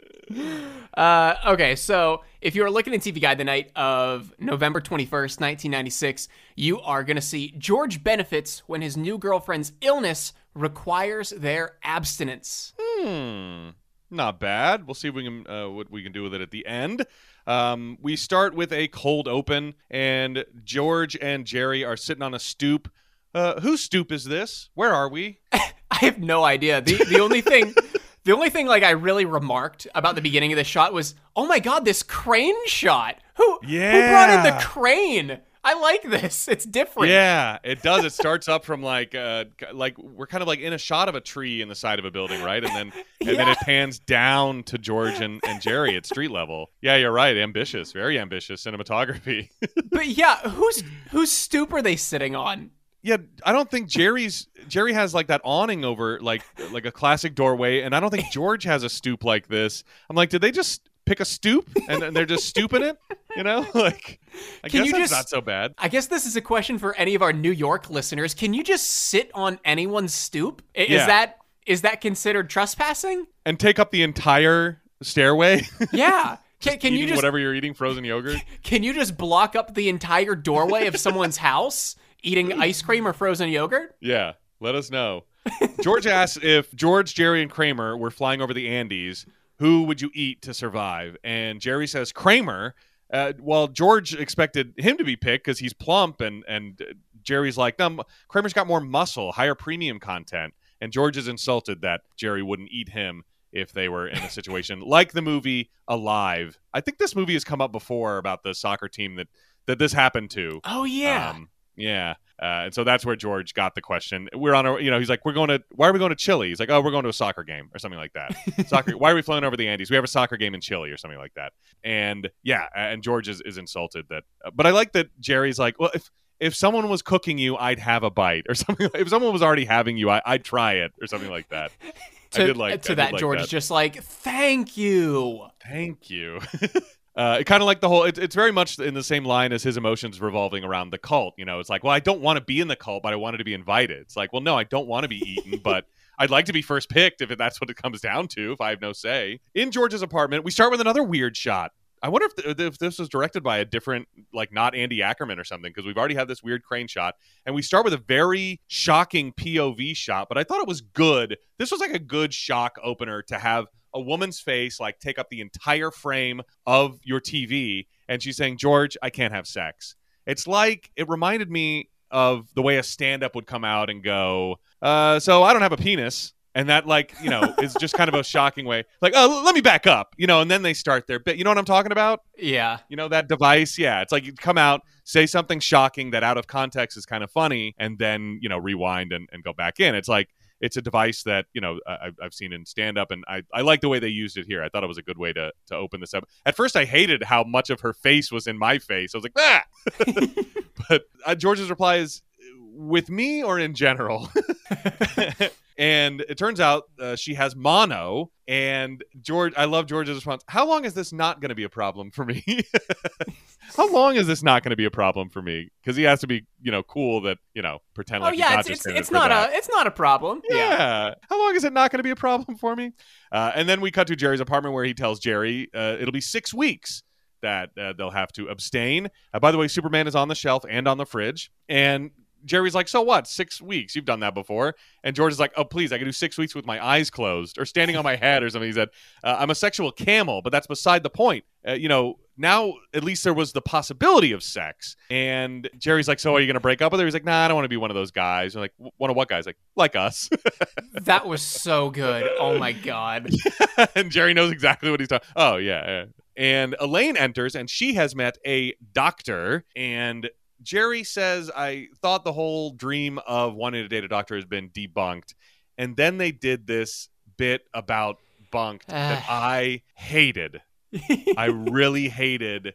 Uh, okay, so if you're looking at TV Guide the night of November 21st, 1996, you are going to see George benefits when his new girlfriend's illness requires their abstinence. Hmm, not bad. We'll see if we can uh, what we can do with it at the end. Um, we start with a cold open, and George and Jerry are sitting on a stoop. Uh, whose stoop is this? Where are we? I have no idea. The the only thing the only thing like I really remarked about the beginning of the shot was, "Oh my god, this crane shot. Who who brought in the crane?" I like this. It's different. Yeah, it does. It starts up from like uh like we're kind of like in a shot of a tree in the side of a building, right? And then and then it pans down to George and, and Jerry at street level. Yeah, you're right. Ambitious, very ambitious cinematography. But yeah, who's whose stoop are they sitting on? Yeah, I don't think Jerry's Jerry has like that awning over like like a classic doorway, and I don't think George has a stoop like this. I'm like, did they just pick a stoop and, and they're just stooping it? You know, like I Can guess you that's just- not so bad. I guess this is a question for any of our New York listeners. Can you just sit on anyone's stoop? Is Yeah. that is that considered trespassing? And take up the entire stairway. Yeah. Can, can you just whatever you're eating, frozen yogurt. can you just block up the entire doorway of someone's house eating ice cream or frozen yogurt? Yeah, let us know. George asks if George, Jerry, and Kramer were flying over the Andes, who would you eat to survive? And Jerry says Kramer. Uh, well, George expected him to be picked because he's plump, and and uh, Jerry's like, no, Kramer's got more muscle, higher premium content, and George is insulted that Jerry wouldn't eat him if they were in a situation like the movie Alive. I think this movie has come up before about the soccer team that that this happened to. Oh yeah. Um, yeah. Uh, and so that's where George got the question. We're on a, you know, he's like, we're going to, why are we going to Chile? He's like, oh, we're going to a soccer game or something like that. soccer. Why are we flying over the Andes? We have a soccer game in Chile or something like that. And yeah, and George is, is insulted that, but I like that Jerry's like, well, if, if someone was cooking you, I'd have a bite or something. If someone was already having you, I, I'd try it or something like that. to, I did like to that like George that. is just like, thank you. Thank you. Uh, kind of like the whole, it, it's very much in the same line as his emotions revolving around the cult. You know, it's like, well, I don't want to be in the cult, but I wanted to be invited. It's like, well, no, I don't want to be eaten, but I'd like to be first picked if that's what it comes down to, if I have no say. In George's apartment, we start with another weird shot. I wonder if, th- if this was directed by a different, like not Andy Ackerman or something, because we've already had this weird crane shot. And we start with a very shocking POV shot, but I thought it was good. This was like a good shock opener to have a woman's face like take up the entire frame of your TV and she's saying, "George, I can't have sex." It's like it reminded me of the way a stand-up would come out and go, uh, "So I don't have a penis." And that, like, you know, is just kind of a shocking way. Like, oh, let me back up, you know, and then they start their bit. You know what I'm talking about? Yeah. You know, that device? Yeah. It's like you come out, say something shocking that out of context is kind of funny, and then, you know, rewind and, and go back in. It's like, it's a device that, you know, I, I've- I've seen in stand up, and I, I like the way they used it here. I thought it was a good way to, to open this up. At first, I hated how much of her face was in my face. I was like, ah! but uh, George's reply is, with me or in general? and it turns out uh, she has mono. And George, I love George's response. How long is this not going to be a problem for me? How long is this not going to be a problem for me? Because he has to be, you know, cool that you know pretend Oh like he's yeah, it's it's, it's not that. a it's not a problem. Yeah. How long is it not going to be a problem for me? Uh, and then we cut to Jerry's apartment where he tells Jerry uh, it'll be six weeks that uh, they'll have to abstain. Uh, by the way, Superman is on the shelf and on the fridge. And Jerry's like, so what? Six weeks? You've done that before. And George is like, oh, please, I can do six weeks with my eyes closed or standing on my head or something. He said, uh, I'm a sexual camel, but that's beside the point. Uh, you know, now at least there was the possibility of sex. And Jerry's like, so are you going to break up with her? He's like, nah, I don't want to be one of those guys. We're like, one of what guys? Like, like us. That was so good. Oh my god. and Jerry knows exactly what he's talking. Oh yeah, yeah. And Elaine enters, and she has met a doctor. And Jerry says, "I thought the whole dream of wanting to date a doctor has been debunked." And then they did this bit about bunked that I hated. I really hated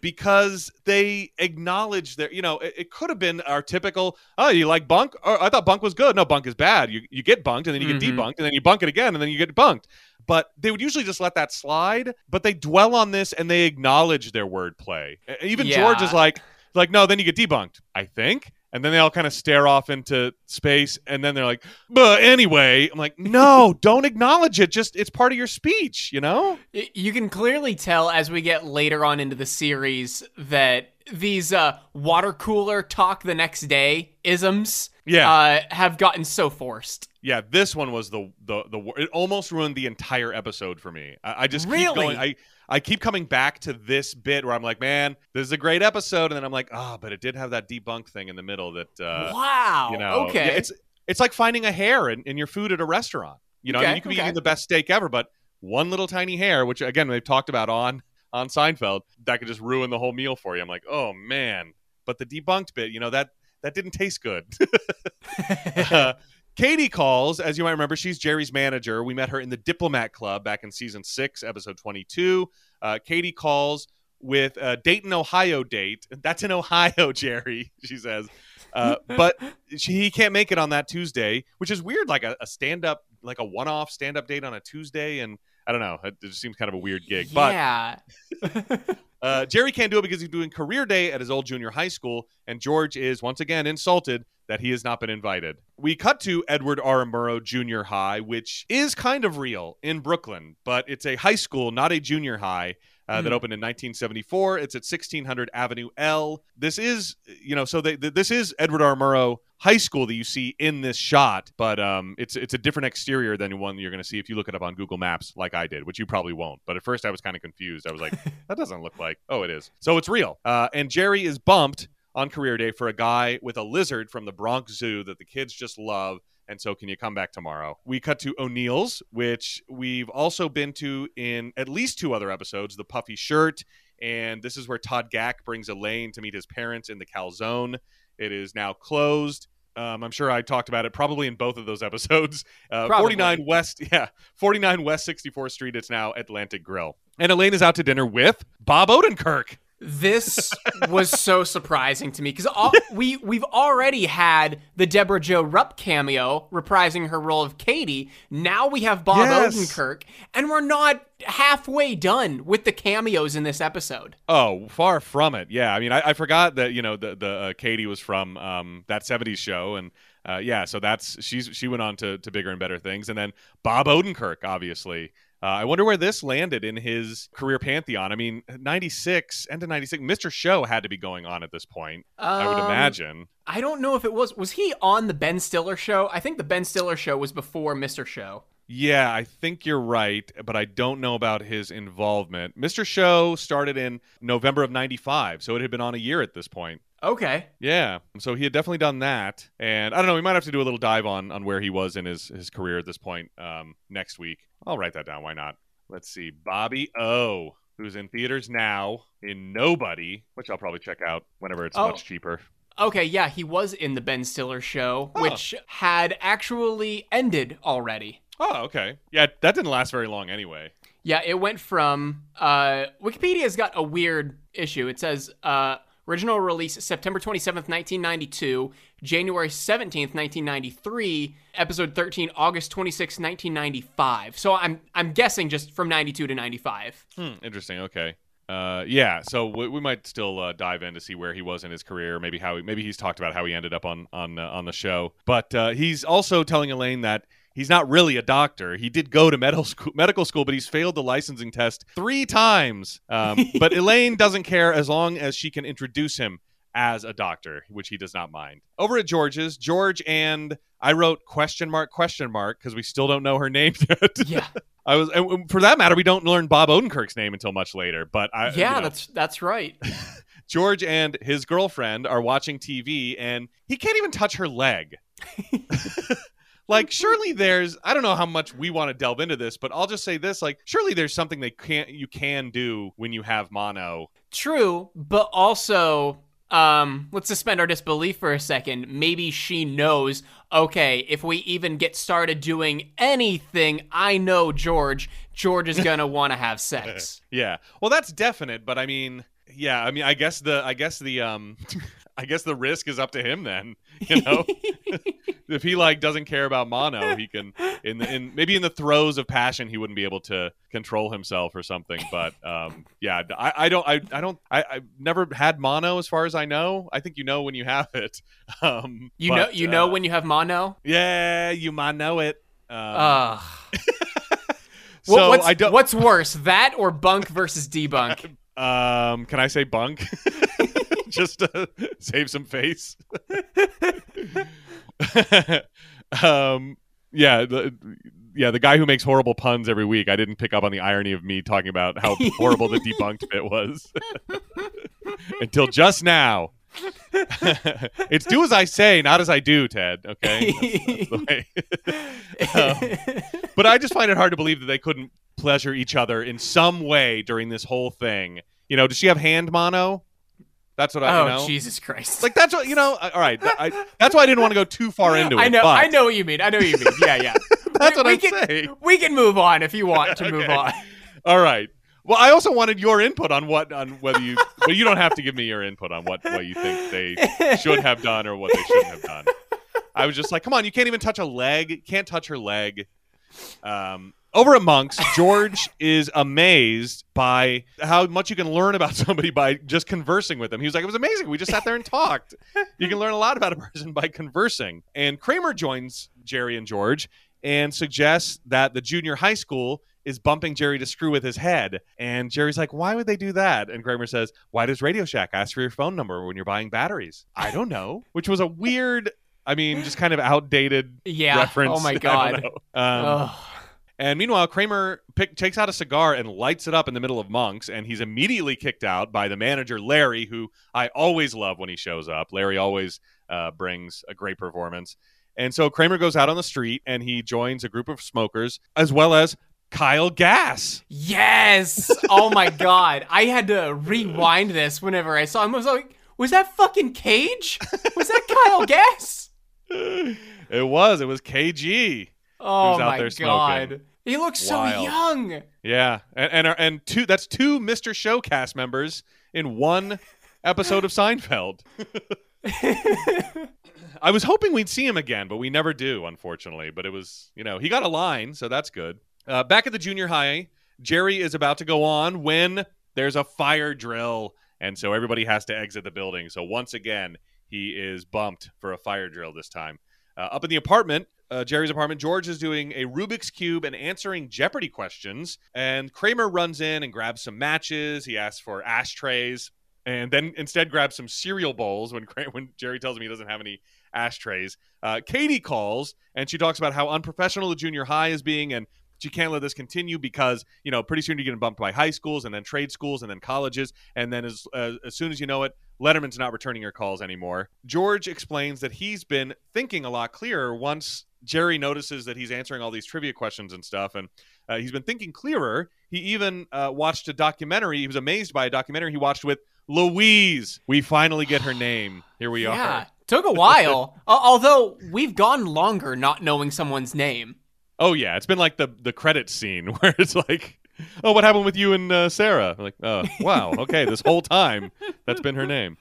because they acknowledged that you know it, it could have been our typical oh you like bunk or i thought bunk was good no bunk is bad you you get bunked and then you Mhm. get debunked and then you bunk it again and then you get bunked but they would usually just let that slide but they dwell on this and they acknowledge their wordplay even george is like like no then you get debunked i think and then they all kind of stare off into space and then they're like but anyway i'm like no don't acknowledge it just it's part of your speech you know You can clearly tell as we get later on into the series that these uh, water cooler talk the next day isms Yeah. uh, have gotten so forced. Yeah, this one was the the the it almost ruined the entire episode for me. I, I just keep Really? going. I I keep coming back to this bit where I'm like, man, this is a great episode, and then I'm like, ah, but it did have that debunk thing in the middle that uh, wow. you know, okay. yeah, it's it's like finding a hair in, in your food at a restaurant. You know, I mean, you could be okay. eating the best steak ever, but one little tiny hair, which again they've talked about on on Seinfeld, that could just ruin the whole meal for you. I'm like, oh man, but the debunked bit, you know that that didn't taste good. uh, Katie calls, as you might remember, she's Jerry's manager. We met her in the Diplomat Club back in season six, episode 22. Uh, Katie calls with a Dayton, Ohio date. That's in Ohio, Jerry, she says. Uh, but she, he can't make it on that Tuesday, which is weird, like a, a stand up, like a one off stand up date on a Tuesday. And I don't know, it, it just seems kind of a weird gig. Yeah. But uh, Jerry can't do it because he's doing career day at his old junior high school, and George is once again insulted that he has not been invited. We cut to Edward R. Murrow Junior High, which is kind of real in Brooklyn, but it's a high school, not a junior high. Uh, That Hmm. opened in 1974. It's at 1600 Avenue L. This is, you know, so they, th- this is Edward R. Murrow High School that you see in this shot, but um, it's it's a different exterior than one you're going to see if you look it up on Google Maps, like I did, which you probably won't. But at first, I was kind of confused. I was like, that doesn't look like. Oh, it is. So it's real. Uh, and Jerry is bumped on career day for a guy with a lizard from the Bronx Zoo that the kids just love. And so, can you come back tomorrow? We cut to O'Neill's, which we've also been to in at least two other episodes the puffy shirt. And this is where Todd Gack brings Elaine to meet his parents in the calzone. It is now closed. Um, I'm sure I talked about it probably in both of those episodes. Uh, 49 West, yeah, 49 West 64th Street. It's now Atlantic Grill. And Elaine is out to dinner with Bob Odenkirk. This was so surprising to me because we we've already had the Debra Jo Rupp cameo reprising her role of Katie. Now we have Bob Yes. Odenkirk, and we're not halfway done with the cameos in this episode. Oh, far from it. Yeah, I mean, I, I forgot that you know the the uh, Katie was from um, that '70s show, and uh, yeah, so that's she's she went on to to bigger and better things, and then Bob Odenkirk, obviously. Uh, I wonder where this landed in his career pantheon. I mean, '96 and to '96, Mr. Show had to be going on at this point. I would Um, imagine. I don't know if it was. Was he on the Ben Stiller show? I think the Ben Stiller show was before Mr. Show. Yeah, I think you're right, but I don't know about his involvement. Mr. Show started in November of '95, so it had been on a year at this point. Okay. Yeah, so he had definitely done that, and I don't know. We might have to do a little dive on on where he was in his his career at this point um, next week. I'll write that down. Why not? Let's see, Bobby O, who's in theaters now in Nobody, which I'll probably check out whenever it's Oh. much cheaper. Okay, yeah, he was in the Ben Stiller show, Oh. which had actually ended already. Oh, okay. Yeah, that didn't last very long anyway. Yeah, it went from uh, Wikipedia's got a weird issue. It says uh, original release September 27th, 1992, January 17th, 1993, episode 13 August 26th, 1995. So I'm I'm guessing just from 92 to 95. Hmm, interesting. Okay. Uh, yeah, so we, we might still uh, dive in to see where he was in his career, maybe how he, maybe he's talked about how he ended up on on uh, on the show. But uh, he's also telling Elaine that he's not really a doctor. He did go to medical school, medical school, but he's failed the licensing test three times. Um, but Elaine doesn't care as long as she can introduce him as a doctor, which he does not mind. Over at George's, George and I wrote question mark question mark because we still don't know her name yet. Yeah, I was, and for that matter, we don't learn Bob Odenkirk's name until much later. But I, you yeah, know, that's that's right. George and his girlfriend are watching TV, and he can't even touch her leg. Like, surely there's, I don't know how much we want to delve into this, but I'll just say this: like, surely there's something they can't, you can do when you have mono. True, but also, um, let's suspend our disbelief for a second. Maybe she knows, okay, if we even get started doing anything, I know George. George is gonna want to have sex. Yeah, well, that's definite, but I mean. Yeah, I mean, I guess the, I guess the, um, I guess the risk is up to him then. You know, if he like doesn't care about mono, he can in the, in maybe in the throes of passion he wouldn't be able to control himself or something. But um, yeah, I, I don't I, I don't I I've never had mono as far as I know. I think you know when you have it. Um, You but, know, you know uh, when you have mono. yeah, you know it. Um, Ugh. so What- what's, I don't. what's worse, that or bunk versus debunk? Um, can I say bunk? Just to save some face. um, yeah, the, yeah, the guy who makes horrible puns every week. I didn't pick up on the irony of me talking about how horrible the debunked bit was until just now. it's do as I say, not as I do, Ted. Okay, That's- that's. Um, but I just find it hard to believe that they couldn't pleasure each other in some way during this whole thing. You know, does she have hand mono? That's what I oh you know. Jesus Christ! Like that's what you know. All right, I, that's why I didn't want to go too far into it. I know, but I know what you mean. I know what you mean. Yeah, yeah. That's We- what we I'm can, saying. We can move on if you want to move on. All right. Well, I also wanted your input on what on whether you, but you don't have to give me your input on what what you think they should have done or what they shouldn't have done. I was just like, come on, you can't even touch a leg. Can't touch her leg. Um, over at Monks, George is amazed by how much you can learn about somebody by just conversing with them. He was like, it was amazing. We just sat there and talked. You can learn a lot about a person by conversing. And Kramer joins Jerry and George and suggests that the junior high school is bumping Jerry to screw with his head. And Jerry's like, why would they do that? And Kramer says, why does Radio Shack ask for your phone number when you're buying batteries? I don't know. Which was a weird, I mean, just kind of outdated Yeah. reference. Oh my god. Um. And meanwhile, Kramer pick, takes out a cigar and lights it up in the middle of Monks, and he's immediately kicked out by the manager, Larry, who I always love when he shows up. Larry always uh, brings a great performance. And so Kramer goes out on the street and he joins a group of smokers, as well as Kyle Gass. Yes. Oh my god. I had to rewind this whenever I saw him. I was like, was that fucking Kage? Was that Kyle Gass? it was. It was KG. Oh Who's out my there smoking. god. He looks so young. Yeah, and and, and two that's two Mr. Show cast members in one episode of Seinfeld. I was hoping we'd see him again, but we never do, unfortunately. But it was, you know, he got a line, so that's good. Uh, back at the junior high, Jerry is about to go on when there's a fire drill, and so everybody has to exit the building. So once again, he is bumped for a fire drill this time. Uh, up in the apartment, uh, Jerry's apartment, George is doing a Rubik's Cube and answering Jeopardy questions. And Kramer runs in and grabs some matches. He asks for ashtrays and then instead grabs some cereal bowls when, when Jerry tells him he doesn't have any ashtrays. Uh, Katie calls and she talks about how unprofessional the junior high is being and she can't let this continue because you know pretty soon you're getting bumped by high schools and then trade schools and then colleges and then as uh, as soon as you know it letterman's not returning your calls anymore george explains that he's been thinking a lot clearer once jerry notices that he's answering all these trivia questions and stuff and uh, he's been thinking clearer he even uh, watched a documentary he was amazed by a documentary he watched with louise we finally get her name here we are. Yeah. are Took a while. Although we've gone longer not knowing someone's name. Oh yeah, it's been like the the credit scene where it's like, oh, what happened with you and uh, Sarah? Like, oh, wow, okay, this whole time that's been her name.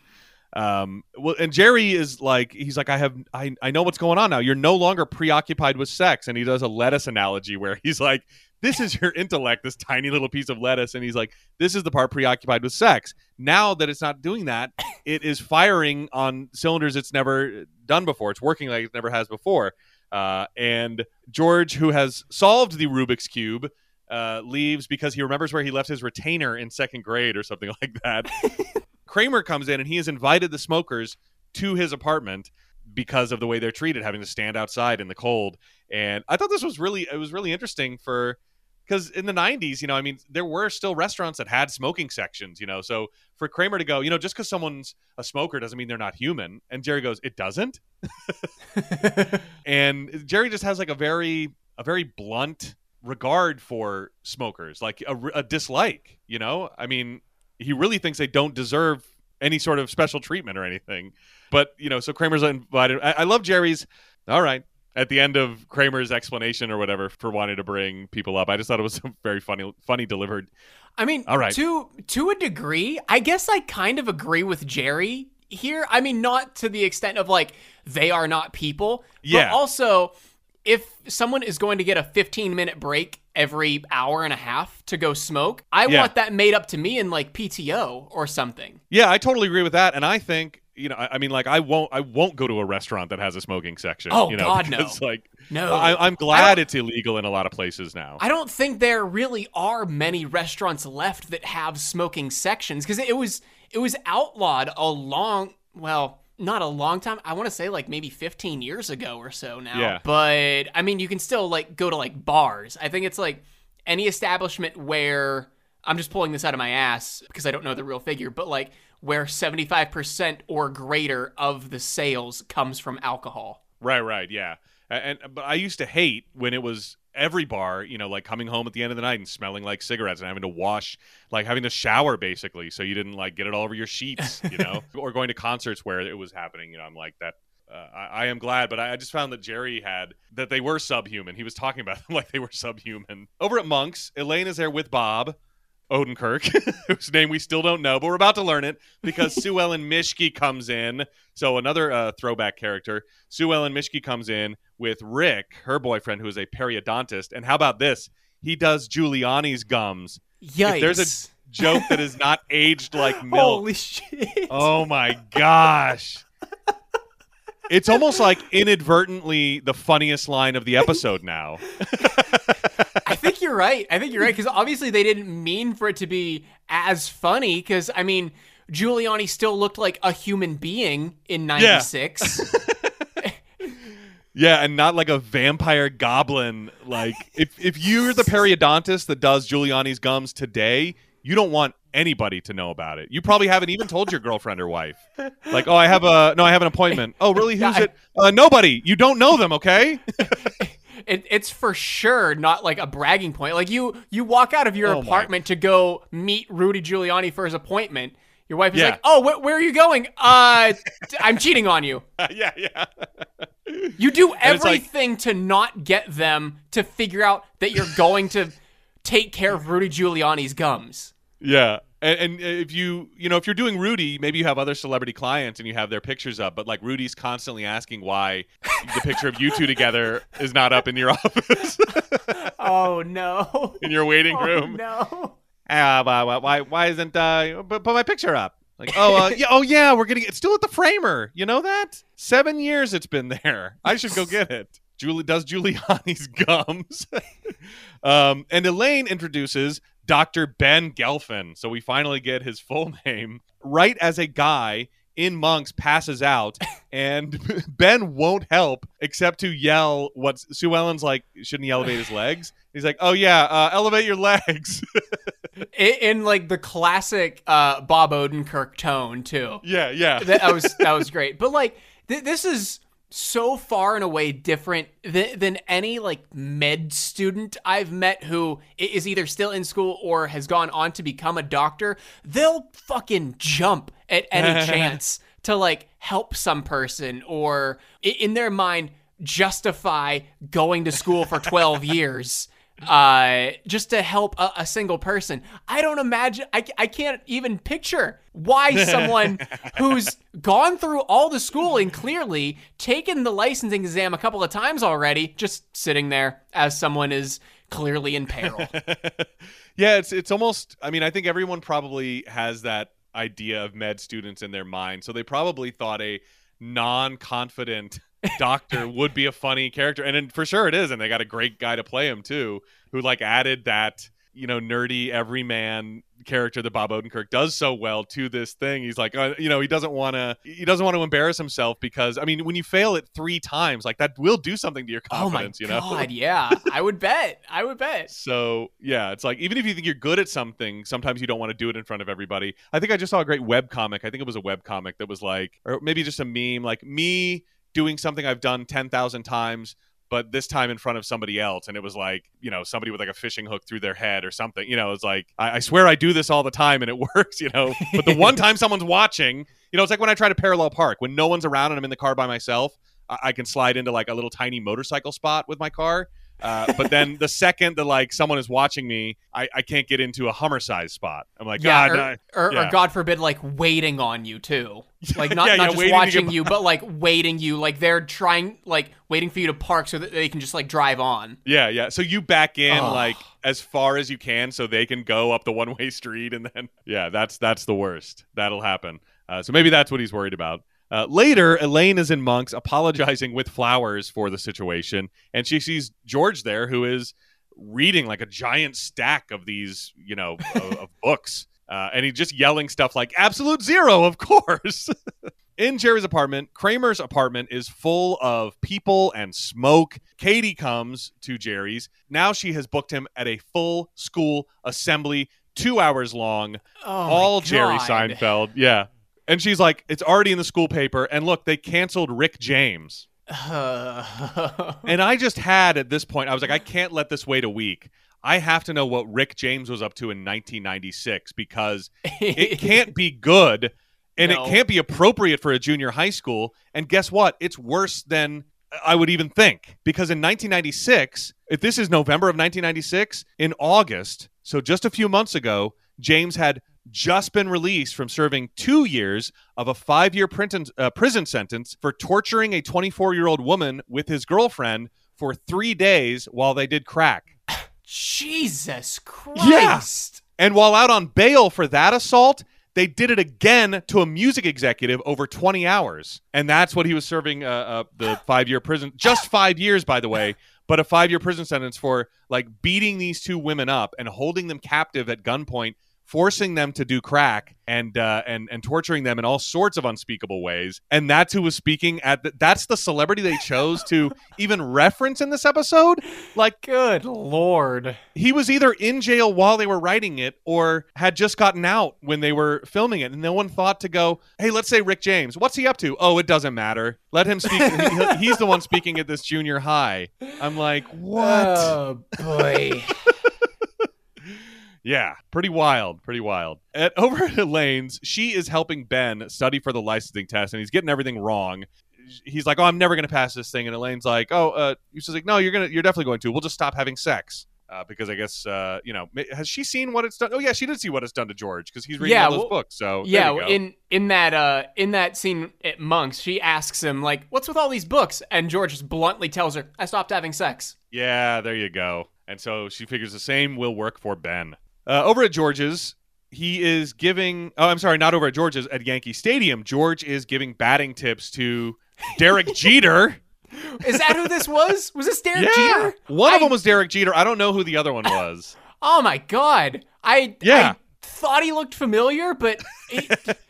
Um, well, and Jerry is like, he's like, I have, I, I know what's going on now. You're no longer preoccupied with sex, and he does a lettuce analogy where he's like, this is your intellect, this tiny little piece of lettuce, and he's like, this is the part preoccupied with sex. Now that it's not doing that, it is firing on cylinders it's never done before. It's working like it never has before. Uh, and George, who has solved the Rubik's Cube, uh, leaves because he remembers where he left his retainer in second grade or something like that. Kramer comes in and he has invited the smokers to his apartment because of the way they're treated, having to stand outside in the cold. And I thought this was really it was really interesting for because in the 90s, you know, I mean, there were still restaurants that had smoking sections, you know. So for Kramer to go, you know, just because someone's a smoker doesn't mean they're not human. And Jerry goes, it doesn't. and Jerry just has like a very a very blunt regard for smokers, like a, a dislike. You know, I mean, he really thinks they don't deserve any sort of special treatment or anything. But you know, so Kramer's invited. I, I love Jerry's. All right. At the end of Kramer's explanation or whatever for wanting to bring people up, I just thought it was very funny, funny delivered. I mean, All right. to to a degree, I guess I kind of agree with Jerry here. I mean, not to the extent of like they are not people, Yeah. but also if someone is going to get a 15 minute break every hour and a half to go smoke, I Yeah. want that made up to me in like PTO or something. Yeah, I totally agree with that, and I think you know, I, I mean, like, I won't, I won't go to a restaurant that has a smoking section. Oh, you know, God, no. because, Like, No. I, I'm glad it's illegal in a lot of places now. I don't think there really are many restaurants left that have smoking sections because it was it was outlawed a long well not a long time I want to say like maybe 15 years ago or so now Yeah. but I mean you can still like go to like bars I think it's like any establishment where I'm just pulling this out of my ass because I don't know the real figure but like where 75% or greater of the sales comes from alcohol Right, right, yeah. And, but I used to hate when it was every bar, you know, like coming home at the end of the night and smelling like cigarettes and having to wash, like having to shower basically, so you didn't like get it all over your sheets, you know, or going to concerts where it was happening. You know, I'm like that. Uh, I, I, am glad, but I, I, just found that Jerry had that they were subhuman. He was talking about them like they were subhuman. Over at Monk's, Elaine is there with Bob. Odenkirk, whose name we still don't know, but we're about to learn it because Sue Ellen Mischke comes in. So another uh, throwback character. Sue Ellen Mischke comes in with Rick, her boyfriend, who is a periodontist. And how about this? He does Giuliani's gums. Yikes. If there's a joke that is not aged like milk. Holy shit. Oh my gosh. It's almost like inadvertently the funniest line of the episode now. I you're right. I think you're right because obviously they didn't mean for it to be as funny. Because I mean, Giuliani still looked like a human being in '96. Yeah. yeah, and not like a vampire goblin. Like if if you're the periodontist that does Giuliani's gums today, you don't want anybody to know about it. You probably haven't even told your girlfriend or wife. Like, oh, I have a no, I have an appointment. Oh, really? Who's it? Uh, nobody. You don't know them, okay? it, it's for sure not like a bragging point. Like you, you walk out of your oh apartment my. to go meet Rudy Giuliani for his appointment. Your wife is yeah. like, "Oh, wh- where are you going? Uh, I'm cheating on you." yeah, yeah. you do everything like... to not get them to figure out that you're going to take care of Rudy Giuliani's gums. Yeah. And, and, if you you know if you're doing Rudy, maybe you have other celebrity clients and you have their pictures up, but like Rudy's constantly asking why the picture of you two together is not up in your office. oh no! In your waiting oh, room. No. Uh, why, why why isn't uh put, put my picture up? Like oh uh, yeah oh yeah we're getting it's still at the framer. You know that seven years it's been there. I should go get it. Julie does Giuliani's gums. um, and Elaine introduces Dr. Ben Galfin. So we finally get his full name right as a guy in monks passes out and ben won't help except to yell what sue ellen's like shouldn't he elevate his legs he's like oh yeah uh, elevate your legs in, in, like the classic uh, bob odenkirk tone too yeah yeah that was that was great but like th- this is so far and away different th- than any like med student I've met who is either still in school or has gone on to become a doctor. They'll fucking jump at any chance to like help some person or in their mind justify going to school for 12 years uh, just to help a, a, single person. I don't imagine, I, I can't even picture why someone who's gone through all the schooling, clearly taken the licensing exam a couple of times already, just sitting there as someone is clearly in peril. yeah, it's it's almost. I mean, I think everyone probably has that idea of med students in their mind, so they probably thought a non-confident doctor would be a funny character and for sure it is and they got a great guy to play him too who like added that you know nerdy everyman character that Bob Odenkirk does so well to this thing. He's like, uh, you know, he doesn't want to, he doesn't want to embarrass himself because, I mean, when you fail it three times, like that will do something to your confidence. Oh my you know? god, yeah, I would bet, I would bet. So yeah, it's like even if you think you're good at something, sometimes you don't want to do it in front of everybody. I think I just saw a great web comic. I think it was a web comic that was like, or maybe just a meme, like me doing something I've done 10,000 times, but this time in front of somebody else. And it was like, you know, somebody with like a fishing hook through their head or something. You know, it's like, I, I swear I do this all the time and it works, you know. But the one time someone's watching, you know, it's like when I try to parallel park, when no one's around and I'm in the car by myself, I, I can slide into like a little tiny motorcycle spot with my car uh, but then the second that like someone is watching me, I, I can't get into a Hummer size spot. I'm like, yeah, God, or, or, yeah. or, God forbid, like waiting on you too. Like not, yeah, not just watching you, but like waiting you. Like they're trying, like waiting for you to park so that they can just like drive on. Yeah, yeah. So you back in oh. like as far as you can so they can go up the one way street, and then yeah, that's that's the worst. That'll happen. Uh, so maybe that's what he's worried about. Uh, later, Elaine is in Monk's apologizing with flowers for the situation, and she sees George there, who is reading like a giant stack of these, you know, of, of books. Uh, and he's just yelling stuff like absolute zero, of course. in Jerry's apartment, Kramer's apartment is full of people and smoke. Katie comes to Jerry's. Now she has booked him at a full school assembly, two hours long. Oh all Jerry Seinfeld. Yeah. And she's like, it's already in the school paper. And look, they canceled Rick James. And I just had at this point, I was like, I can't let this wait a week. I have to know what Rick James was up to in 1996 because it can't be good and No. it can't be appropriate for a junior high school. And guess what? It's worse than I would even think because in 1996, if this is November of 1996, in August, so just a few months ago, James had just been released from serving two years of a five year uh, prison sentence for torturing a 24 year old woman with his girlfriend for three days while they did crack. Jesus Christ. And while out on bail for that assault, they did it again to a music executive over 20 hours. And that's what he was serving uh, uh, the five year prison, just five years, by the way, but a five year prison sentence for like beating these two women up and holding them captive at gunpoint. Forcing them to do crack and uh, and and torturing them in all sorts of unspeakable ways, and that's who was speaking at. The, that's the celebrity they chose to even reference in this episode. Like Good lord. he was either in jail while they were writing it or had just gotten out when they were filming it and no one thought to go hey let's say rick james what's he up to oh it doesn't matter let him speak He- he's the one speaking at this junior high i'm like what Oh boy. yeah pretty wild pretty wild at over at elaine's she is helping ben study for the licensing test and he's getting everything wrong he's like oh i'm never going to pass this thing and elaine's like oh uh he's just like no you're gonna you're definitely going to we'll just stop having sex uh, because I guess uh, you know has she seen what it's done? Oh yeah, she did see what it's done to George because he's reading Yeah, all those well- books. So there yeah, you go. in in that uh in that scene at Monks, she asks him like, "What's with all these books?" And George just bluntly tells her, "I stopped having sex." yeah, there you go. And so she figures the same will work for Ben. Uh, over at George's, he is giving. Oh, I'm sorry, not over at George's at Yankee Stadium. George is giving batting tips to Derek Jeter. Is that who this was? Was this Derek yeah, Jeter? one of them was Derek Jeter. I don't know who the other one was. Oh my god! I Yeah. I thought he looked familiar, but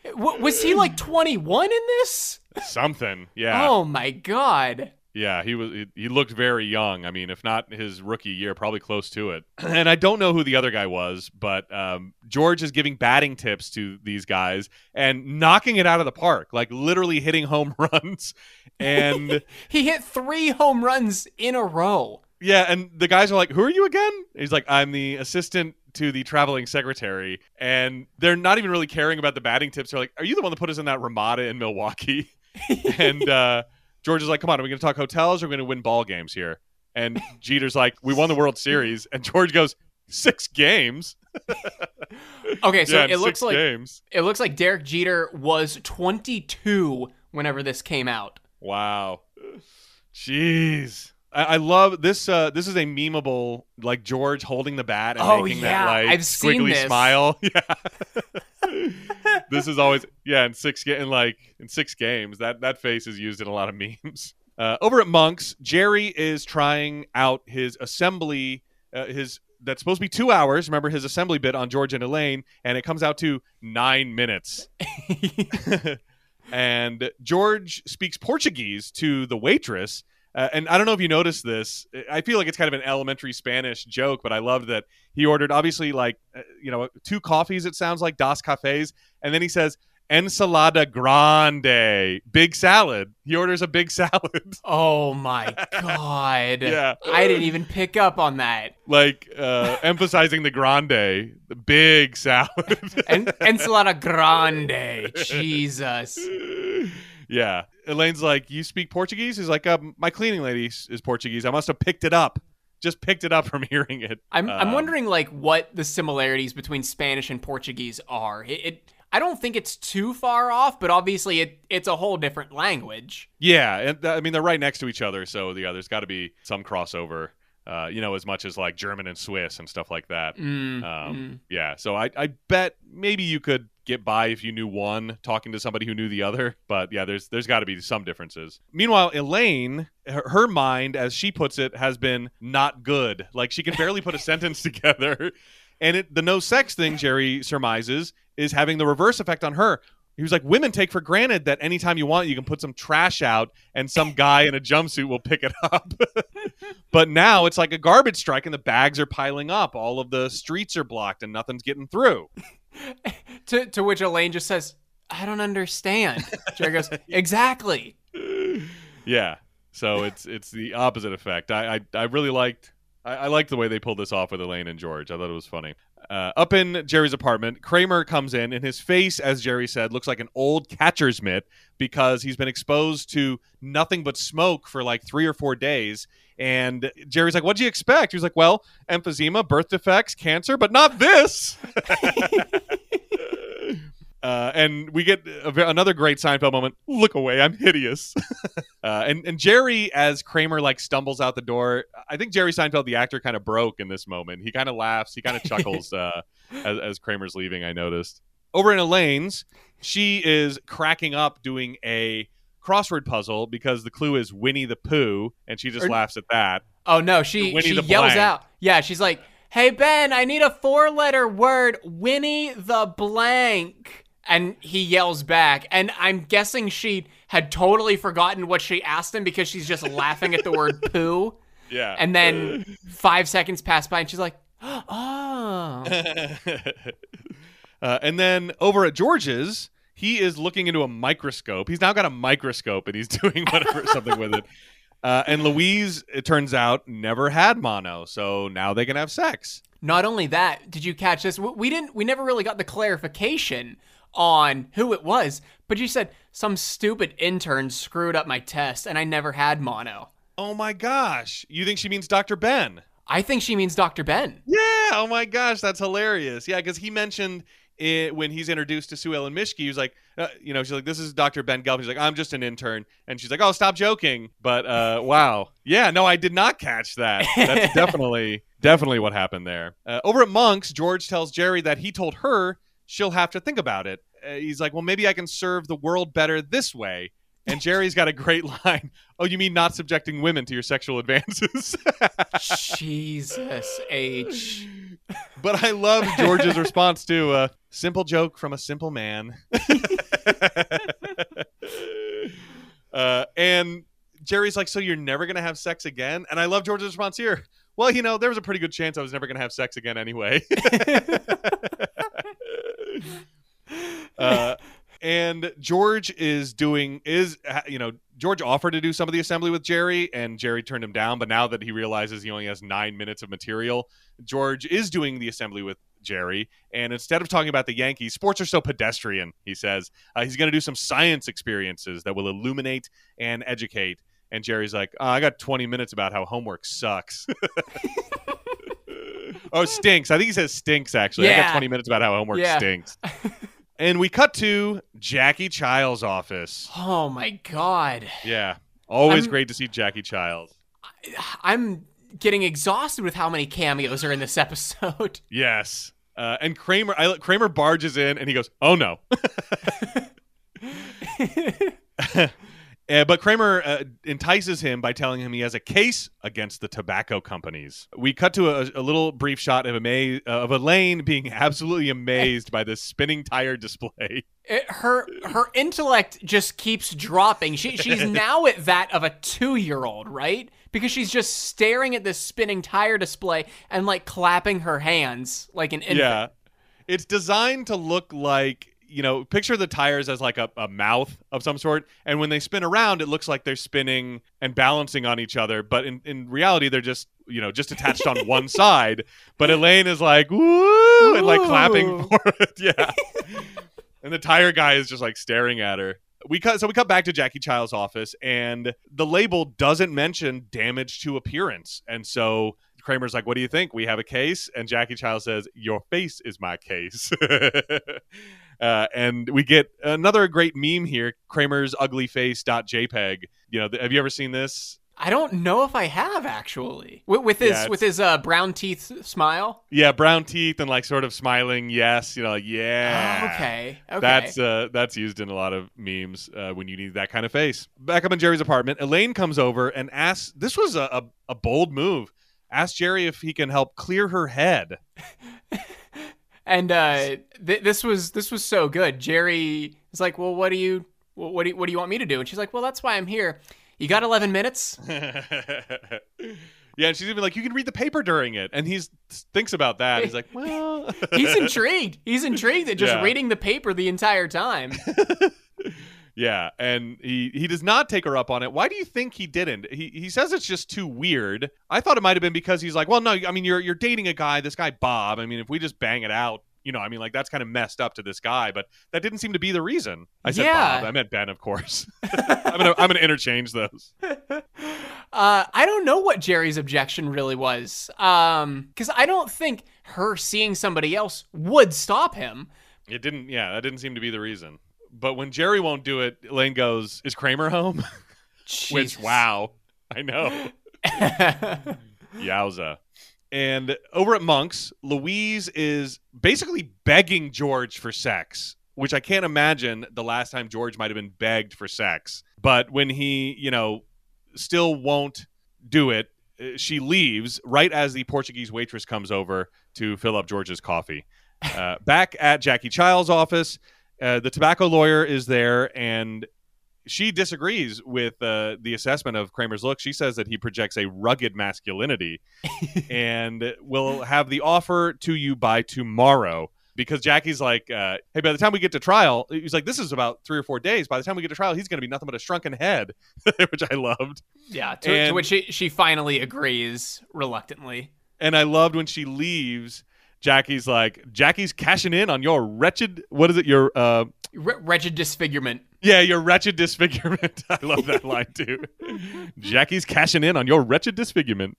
w- was he like 21 in this? Something. Yeah. Oh my god! Yeah, he was. He, he looked very young. I mean, if not his rookie year, probably close to it. And I don't know who the other guy was, but um, George is giving batting tips to these guys and knocking it out of the park, like literally hitting home runs. And He hit three home runs in a row. yeah, and the guys are like, "Who are you again?" He's like, "I'm the assistant." To the traveling secretary, and they're not even really caring about the batting tips. They're like, "Are you the one that put us in that Ramada in Milwaukee?" and uh, George is like, "Come on, are we going to talk hotels? or Are we going to win ball games here?" And Jeter's like, "We won the World Series," and George goes, six games." Okay, so yeah, it looks like games. it looks like Derek Jeter was 22 whenever this came out. Wow, jeez. I, I love this. Uh, this is a memeable, like George holding the bat and Oh, making yeah, that like I've squiggly smile. Yeah, this is always yeah. In six ga- in like in six games, that that face is used in a lot of memes. Uh, over at Monks, Jerry is trying out his assembly. Uh, his that's supposed to be two hours. Remember his assembly bit on George and Elaine, and it comes out to nine minutes. and George speaks Portuguese to the waitress. Uh, and I don't know if you noticed this. I feel like it's kind of an elementary Spanish joke, but I loved that he ordered obviously like uh, you know two coffees. It sounds like Dos Cafes, and then he says ensalada grande, big salad. He orders a big salad, oh my god. Yeah. I didn't even pick up on that. like uh, emphasizing the grande, the big salad. En- ensalada grande. Jesus. yeah. Elaine's like, You speak Portuguese? He's like, um, My cleaning lady is Portuguese. I must have picked it up. Just picked it up from hearing it. I'm I'm Um, wondering like what the similarities between Spanish and Portuguese are. It, it I don't think it's too far off, but obviously it it's a whole different language. Yeah. And th- I mean, they're right next to each other. So, yeah, there's got to be some crossover, uh, you know, as much as like German and Swiss and stuff like that. Mm, Um, mm. Yeah. So I, I bet maybe you could get by if you knew one talking to somebody who knew the other. But yeah, there's there's got to be some differences. Meanwhile, Elaine, her, her mind, as she puts it, has been not good. Like she can barely put a sentence together. And it, the no sex thing, Jerry surmises, is having the reverse effect on her. He was like, women take for granted that anytime you want, you can put some trash out and some guy in a jumpsuit will pick it up. but now it's like a garbage strike and the bags are piling up. All of the streets are blocked and nothing's getting through. To to which Elaine just says, "I don't understand." Jerry goes, "Exactly." Yeah. So it's it's the opposite effect. I I, I really liked I, I liked the way they pulled this off with Elaine and George. I thought it was funny. Uh, up in Jerry's apartment, Kramer comes in, and his face, as Jerry said, looks like an old catcher's mitt because he's been exposed to nothing but smoke for like three or four days. And Jerry's like, "What'd you expect?" He's like, "Well, emphysema, birth defects, cancer, but not this." Uh, and we get a, another great Seinfeld moment. Look away, I'm hideous. uh, and and Jerry, as Kramer like stumbles out the door, I think Jerry Seinfeld, the actor, kind of broke in this moment. He kind of laughs, he kind of chuckles uh, as, as Kramer's leaving. I noticed. Over in Elaine's, she is cracking up doing a crossword puzzle because the clue is Winnie the Pooh, and she just Or- laughs at that. Oh no, she Winnie she yells blank. out. Yeah, she's like, "Hey Ben, I need a four-letter word, Winnie the blank." And he yells back, and I'm guessing she had totally forgotten what she asked him because she's just laughing at the word poo. Yeah. And then five seconds pass by, and she's like, "Oh, uh, and then over at George's, he is looking into a microscope. He's now got a microscope and he's doing whatever something with it. Uh, and Louise, it turns out, never had mono, so now they can have sex. Not only that, did you catch this? We we didn't. We never really got the clarification on who it was, but you said some stupid intern screwed up my test, and I never had mono. Oh my gosh! You think she means Dr. Ben? I think she means Dr. Ben. Yeah. Oh my gosh, that's hilarious. Yeah, because he mentioned it when he's introduced to Sue Ellen Mischke. he's like, uh, you know, she's like, "This is Dr. Ben Gelb." He's like, "I'm just an intern," and she's like, "Oh, stop joking." But uh, wow, yeah, no, I did not catch that. That's definitely, definitely what happened there. Uh, over at Monk's, George tells Jerry that he told her she'll have to think about it. Uh, he's like, "Well, maybe I can serve the world better this way." And Jerry's got a great line. Oh, you mean not subjecting women to your sexual advances? Jesus H. But I love George's response to a simple joke from a simple man. uh, and Jerry's like, So you're never going to have sex again? And I love George's response here. Well, you know, there was a pretty good chance I was never going to have sex again anyway. uh, and George is doing is you know George offered to do some of the assembly with Jerry, and Jerry turned him down. But now that he realizes he only has nine minutes of material, George is doing the assembly with Jerry. And instead of talking about the Yankees, sports are so pedestrian. He says uh, he's going to do some science experiences that will illuminate and educate. And Jerry's like, "Uh, I got 20 minutes about how homework sucks. oh, stinks. I think he says stinks, actually. I got 20 minutes about how homework Yeah. stinks. and we cut to Jackie Chiles' office. Oh my God. Yeah. Always I'm- great to see Jackie Chiles. I'm getting exhausted with how many cameos are in this episode. Yes. Uh, and Kramer, I, Kramer barges in and he goes, "Oh no!" Uh, but Kramer uh, entices him by telling him he has a case against the tobacco companies. We cut to a, a little brief shot of, ama- uh, of Elaine being absolutely amazed by this spinning tire display. It, her her intellect just keeps dropping. She she's now at that of a two year old, right? Because she's just staring at this spinning tire display and like clapping her hands like an infant. Yeah. It's designed to look like, you know, picture the tires as like a, a mouth of some sort. And when they spin around, it looks like they're spinning and balancing on each other. But in, in reality, they're just, you know, just attached on one side. But Elaine is like, woo, and like clapping for it. Yeah. and the tire guy is just like staring at her. We cut so we cut back to Jackie Chiles' office and the label doesn't mention damage to appearance. And so Kramer's like, "What do you think? We have a case?" And Jackie Chiles says, "Your face is my case." uh, and we get another great meme here: Kramer's ugly face.jpg. You know, th- have you ever seen this? I don't know if I have actually. With, with his Yeah, with his uh, brown teeth smile. Yeah, brown teeth and like sort of smiling. Yes, you know, like yeah. Oh, okay. Okay. That's uh, that's used in a lot of memes uh, when you need that kind of face. Back up in Jerry's apartment, Elaine comes over and asks. This was a, a, a bold move. Ask Jerry if he can help clear her head. and uh, th- this was this was so good. Jerry is like, "Well, what do you what, do you, what do you want me to do?" And she's like, "Well, that's why I'm here. You got 11 minutes." yeah, and she's even like, "You can read the paper during it," and he's thinks about that. He's like, "Well, He's intrigued. He's intrigued at just Yeah. reading the paper the entire time. Yeah, and he he does not take her up on it. Why do you think he didn't? He he says it's just too weird. I thought it might have been because he's like, well, no, I mean you're you're dating a guy, this guy Bob. I mean, if we just bang it out, you know, I mean, like that's kind of messed up to this guy. But that didn't seem to be the reason. I said Yeah. Bob. I meant Ben, of course. I'm gonna I'm gonna interchange those. Uh, I don't know what Jerry's objection really was. Um, because I don't think her seeing somebody else would stop him. It didn't. Yeah, that didn't seem to be the reason. But when Jerry won't do it, Elaine goes, "Is Kramer home?" Which wow, I know. Yowza. And over at Monk's, Louise is basically begging George for sex, which I can't imagine the last time George might have been begged for sex. But when he, you know, still won't do it, uh, she leaves right as the Portuguese waitress comes over to fill up George's coffee. Uh, back at Jackie Chiles' office, uh, the tobacco lawyer is there and she disagrees with uh, the assessment of Kramer's look. She says that he projects a rugged masculinity and will have the offer to you by tomorrow. Because Jackie's like, uh, hey, by the time we get to trial, he's like, this is about three or four days. By the time we get to trial, he's going to be nothing but a shrunken head, which I loved. yeah, to, to which she, she finally agrees reluctantly. And I loved when she leaves. Jackie's like, Jackie's cashing in on your wretched, what is it? Your, uh, Wre- wretched disfigurement. Yeah, your wretched disfigurement. I love that line too. Jackie's cashing in on your wretched disfigurement.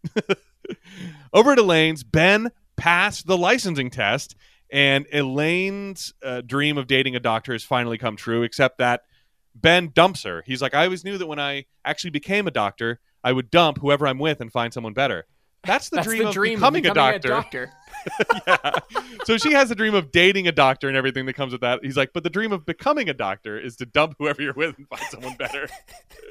Over at Elaine's, Ben passed the licensing test, and Elaine's uh, dream of dating a doctor has finally come true, except that Ben dumps her. He's like, I always knew that when I actually became a doctor, I would dump whoever I'm with and find someone better. That's the That's dream the of dream becoming, of becoming a doctor. doctor. yeah. So she has the dream of dating a doctor and everything that comes with that. He's like, but the dream of becoming a doctor is to dump whoever you're with and find someone better.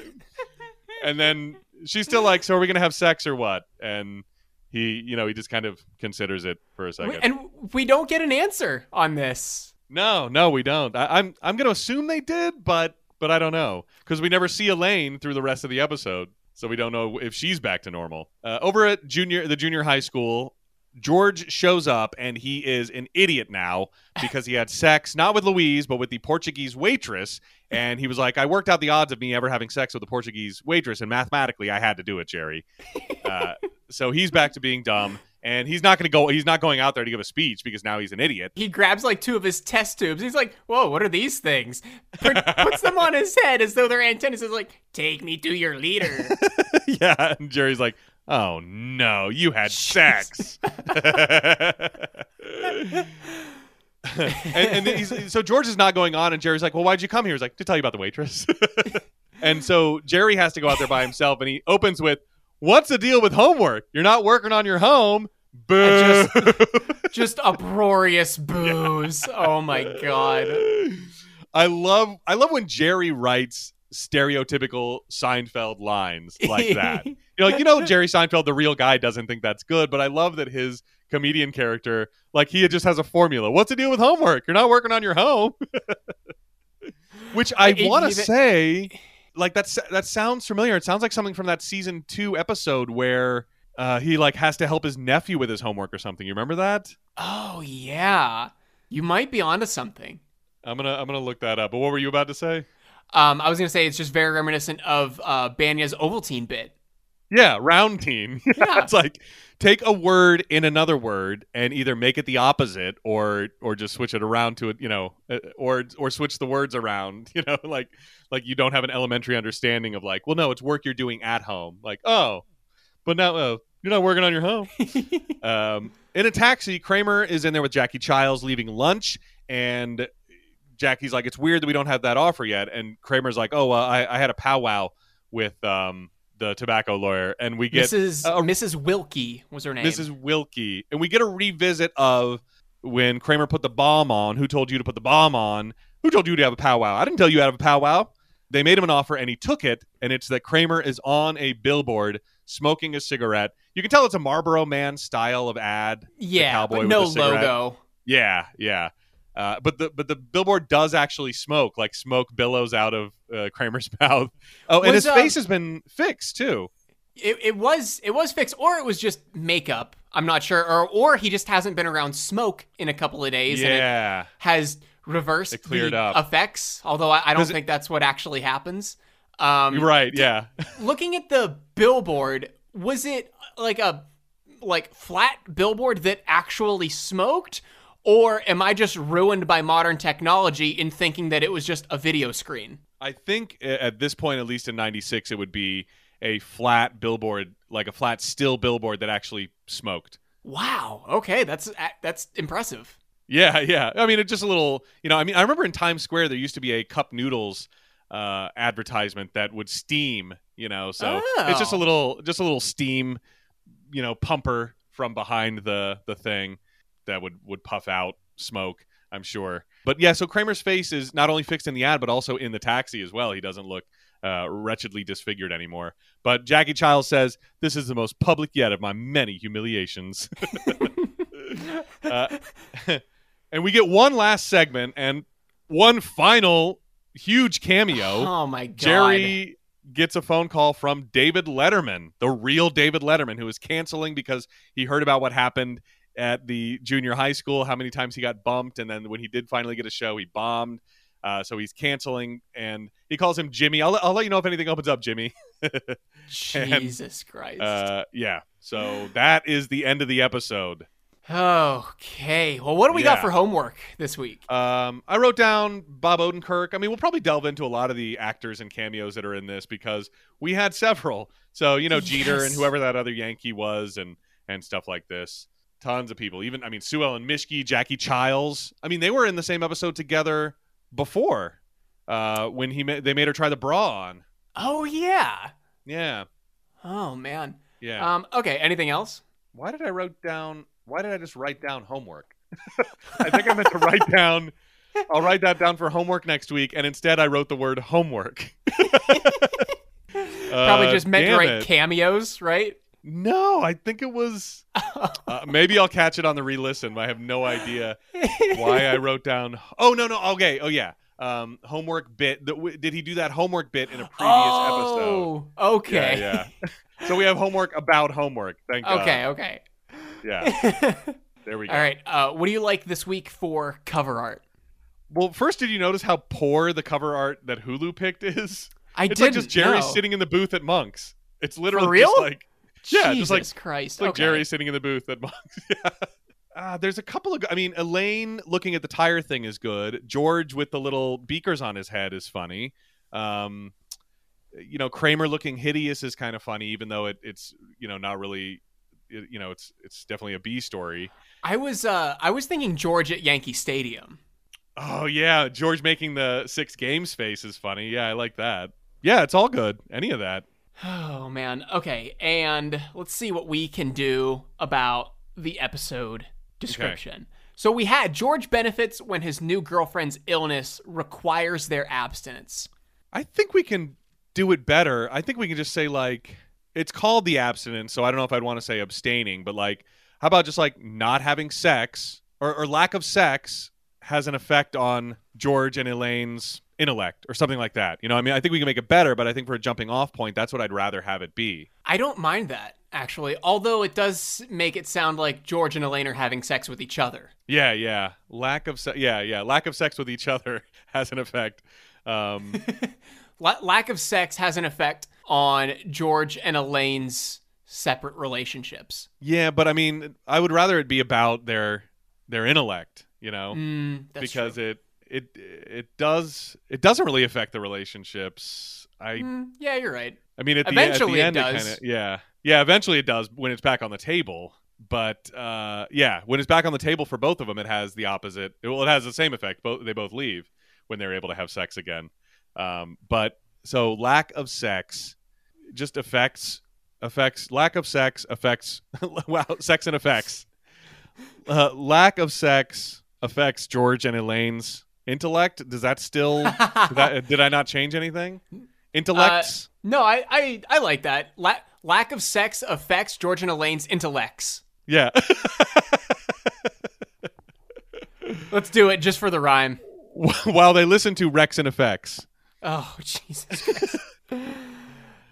and then she's still like, so are we gonna have sex or what? And he, you know, he just kind of considers it for a second. And we don't get an answer on this. no, no, we don't. I, I'm I'm gonna assume they did, but but I don't know because we never see Elaine through the rest of the episode, so we don't know if she's back to normal. Uh, over at junior the junior high school, George shows up and he is an idiot now because he had sex not with Louise but with the Portuguese waitress, and he was like, "I worked out the odds of me ever having sex with a Portuguese waitress, and mathematically I had to do it, Jerry." Uh, so he's back to being dumb. And he's not going to go. He's not going out there to give a speech because now he's an idiot. He grabs like two of his test tubes. He's like, "Whoa, what are these things?" Put, puts them on his head as though they're antennas. He's like, "Take me to your leader." yeah, and Jerry's like, "Oh no, you had sex." and, and then he's, so George is not going on, and Jerry's like, "Well, why'd you come here?" He's like, "To tell you about the waitress." and so Jerry has to go out there by himself, and he opens with, "What's the deal with homework? You're not working on your home." Boo! Just uproarious boos. Oh my god. I love I love when Jerry writes stereotypical Seinfeld lines like that. you know, like you know Jerry Seinfeld, the real guy, doesn't think that's good, but I love that his comedian character, like he just has a formula. What's the deal with homework? You're not working on your home. Which I want to say, like that's that sounds familiar. It sounds like something from that season two episode where uh, he like has to help his nephew with his homework or something. You remember that? Oh yeah. You might be onto something. I'm gonna I'm gonna look that up. But what were you about to say? Um, I was gonna say it's just very reminiscent of uh, Bania's Ovaltine bit. Yeah, Roundtine. Yeah. it's like take a word in another word and either make it the opposite or or just switch it around to it, you know, uh, or or switch the words around, you know, like like you don't have an elementary understanding of like, well, no, it's work you're doing at home. Like, oh, but now uh, you're not working on your home. um, in a taxi, Kramer is in there with Jackie Chiles leaving lunch, and Jackie's like, "It's weird that we don't have that offer yet." And Kramer's like, "Oh, I, I had a powwow with um, the tobacco lawyer, and we get Mrs. uh, Mrs. Wilkie was her name. Mrs. Wilkie, and we get a revisit of when Kramer put the balm on. Who told you to put the balm on? Who told you to have a powwow? I didn't tell you to have a powwow. They made him an offer, and he took it. And it's that Kramer is on a billboard smoking a cigarette. You can tell it's a Marlboro Man style of ad. yeah, cowboy but with no the cigarette. logo. Yeah, yeah. Uh, but the but the billboard does actually smoke, like smoke billows out of uh, Kramer's mouth. Oh, and Was, his um, face has been fixed too. It, it was it was fixed, or it was just makeup. I'm not sure, or or he just hasn't been around smoke in a couple of days, and it Yeah, has reverse It cleared the up. effects, although I, I don't 'Cause it- think that's what actually happens. Um, right. Yeah. looking at the billboard, was it like a like flat billboard that actually smoked? Or am I just ruined by modern technology in thinking that it was just a video screen? I think at this point, at least in '96, it would be a flat billboard, like a flat still billboard that actually smoked. Wow. Okay, that's that's impressive. Yeah, yeah. I mean, it's just a little, you know. I mean, I remember in Times Square there used to be a cup noodles uh, advertisement that would steam. You know, so it's just a Oh. little, just a little steam, you know, pumper from behind the the thing that would would puff out smoke. I'm sure. But yeah, so Kramer's face is not only fixed in the ad, but also in the taxi as well. He doesn't look uh, wretchedly disfigured anymore. But Jackie Chiles says, This is the most public yet of my many humiliations. uh, and we get one last segment and one final huge cameo. Oh my god. Jerry gets a phone call from David Letterman, the real David Letterman, who is canceling because he heard about what happened at the junior high school, how many times he got bumped, and then when he did finally get a show, he bombed. Uh, so he's canceling, and he calls him Jimmy. I'll, I'll let you know if anything opens up, Jimmy. Jesus Christ. Uh, yeah. So that is the end of the episode. okay. Well, what do we got for homework this week? Um, I wrote down Bob Odenkirk. I mean, we'll probably delve into a lot of the actors and cameos that are in this because we had several. So you know, Jeter and whoever that other Yankee was, and and stuff like this. Tons of people. Even I mean, Sue Ellen Mischke, Jackie Chiles. I mean, they were in the same episode together before uh, when he ma- they made her try the bra on. Oh yeah. Yeah, Oh man. yeah. Um. Okay. Anything else? why did I wrote down? Why did I just write down homework? I think I meant to write down. I'll write that down for homework next week, and instead I wrote the word homework. Probably Uh, just meant to write it. cameos, right? No, I think it was. Uh, maybe I'll catch it on the re-listen. But I have no idea why I wrote down. Oh no, no. Okay. Oh yeah. Um, homework bit. Did he do that homework bit in a previous episode? oh, okay. Yeah, yeah. So we have homework about homework. Thank God. okay. Okay. Yeah. There we go. All right. Uh, what do you like this week for cover art? Well, first, did you notice how poor the cover art that Hulu picked is? I It's didn't like just Jerry know. sitting in the booth at Monks. It's literally real? just like yeah, Jesus just like Christ. like okay. Jerry sitting in the booth at Monks. yeah. Uh, there's a couple of. I mean, Elaine looking at the tire thing is good. George with the little beakers on his head is funny. Um, you know, Kramer looking hideous is kind of funny, even though it, it's you know not really. it- you know, it's it's definitely a B story. I was uh I was thinking George at Yankee Stadium. Oh yeah, George making the six games face is funny. Yeah, I like that. Yeah, it's all good. Any of that. Oh man. Okay, and let's see what we can do about the episode description. So we had George benefits when his new girlfriend's illness requires their abstinence. I think we can do it better. I think we can just say like it's called the abstinence, so I don't know if I'd want to say abstaining, but like how about just like not having sex or, or lack of sex has an effect on George and Elaine's intellect or something like that. You know, I mean, I think we can make it better, but I think for a jumping off point, that's what I'd rather have it be. I don't mind that actually, although it does make it sound like George and Elaine are having sex with each other. Yeah, yeah. Lack of se- yeah, yeah. Lack of sex with each other has an effect. Um, La- lack of sex has an effect on George and Elaine's separate relationships. yeah, but I mean, I would rather it be about their their intellect, you know, Mm, because true. it it it does it doesn't really affect the relationships. I Mm, yeah, you're right. I mean, at the, Eventually it at the end, does. kinda, yeah, yeah. Eventually, it does when it's back on the table. But uh, yeah, when it's back on the table for both of them, it has the opposite. Well, it has the same effect. Both they both leave when they're able to have sex again. Um, but so lack of sex just affects affects lack of sex affects wow sex and effects. Uh, lack of sex affects George and Elaine's intellect. Does that still did, that, did I not change anything? Intellects. No, I, I, I like that. La- lack of sex affects George and Elaine's intellects. Yeah. Let's do it just for the rhyme. While they listen to Rex and Effects. Oh, Jesus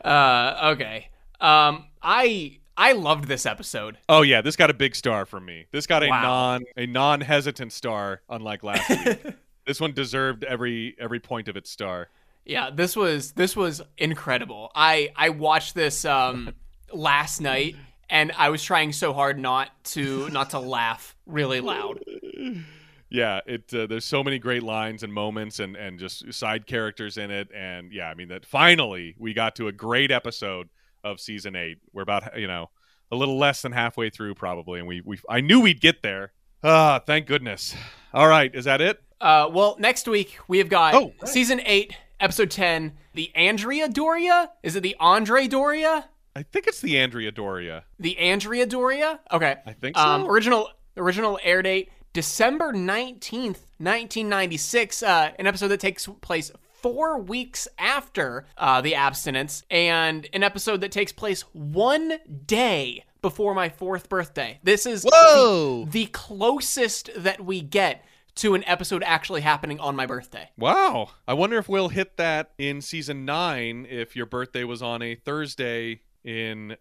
uh, okay. Um, I I loved this episode. Oh yeah, this got a big star from me. This got a Wow. non a non hesitant star, unlike last week. This one deserved every every point of its star. Yeah, this was this was incredible. I I watched this um last night and I was trying so hard not to not to laugh really loud. Yeah, it uh, there's so many great lines and moments and and just side characters in it and yeah, I mean that finally we got to a great episode of season 8. We're about, you know, a little less than halfway through probably and we we I knew we'd get there. Ah, thank goodness. All right, is that it? Uh, well, next week we have got Oh, right. season eight, episode ten, the Andrea Doria. Is it the Andre Doria? I think it's the Andrea Doria. The Andrea Doria? Okay. I think so. Um, original original air date December nineteenth, nineteen ninety six. Uh, an episode that takes place four weeks after uh, the abstinence, and an episode that takes place one day before my fourth birthday. This is Whoa! the, the closest that we get to an episode actually happening on my birthday. Wow. I wonder if we'll hit that in season 9 if your birthday was on a Thursday in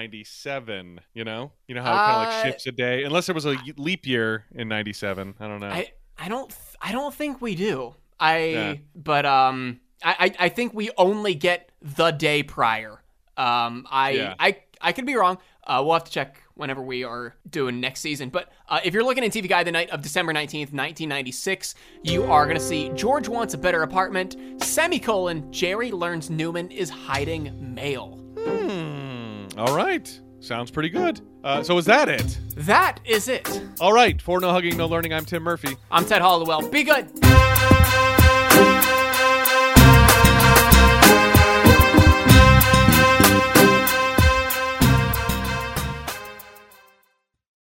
1997, you know? You know how it kind of Uh, like shifts a day unless there was a leap year in 97. I don't know. I I don't th- I don't think we do. I Yeah. but um I, I I think we only get the day prior. Um I Yeah. I I could be wrong. Uh, we'll have to check whenever we are doing next season. But uh, if you're looking at TV Guide the night of December 19th, 1996, you are going to see George wants a better apartment, semicolon, Jerry learns Newman is hiding mail. Hmm. All right. Sounds pretty good. Uh, so is that it? That is it. All right. For No Hugging, No Learning, I'm Tim Murphy. I'm Ted Hollowell. Be good.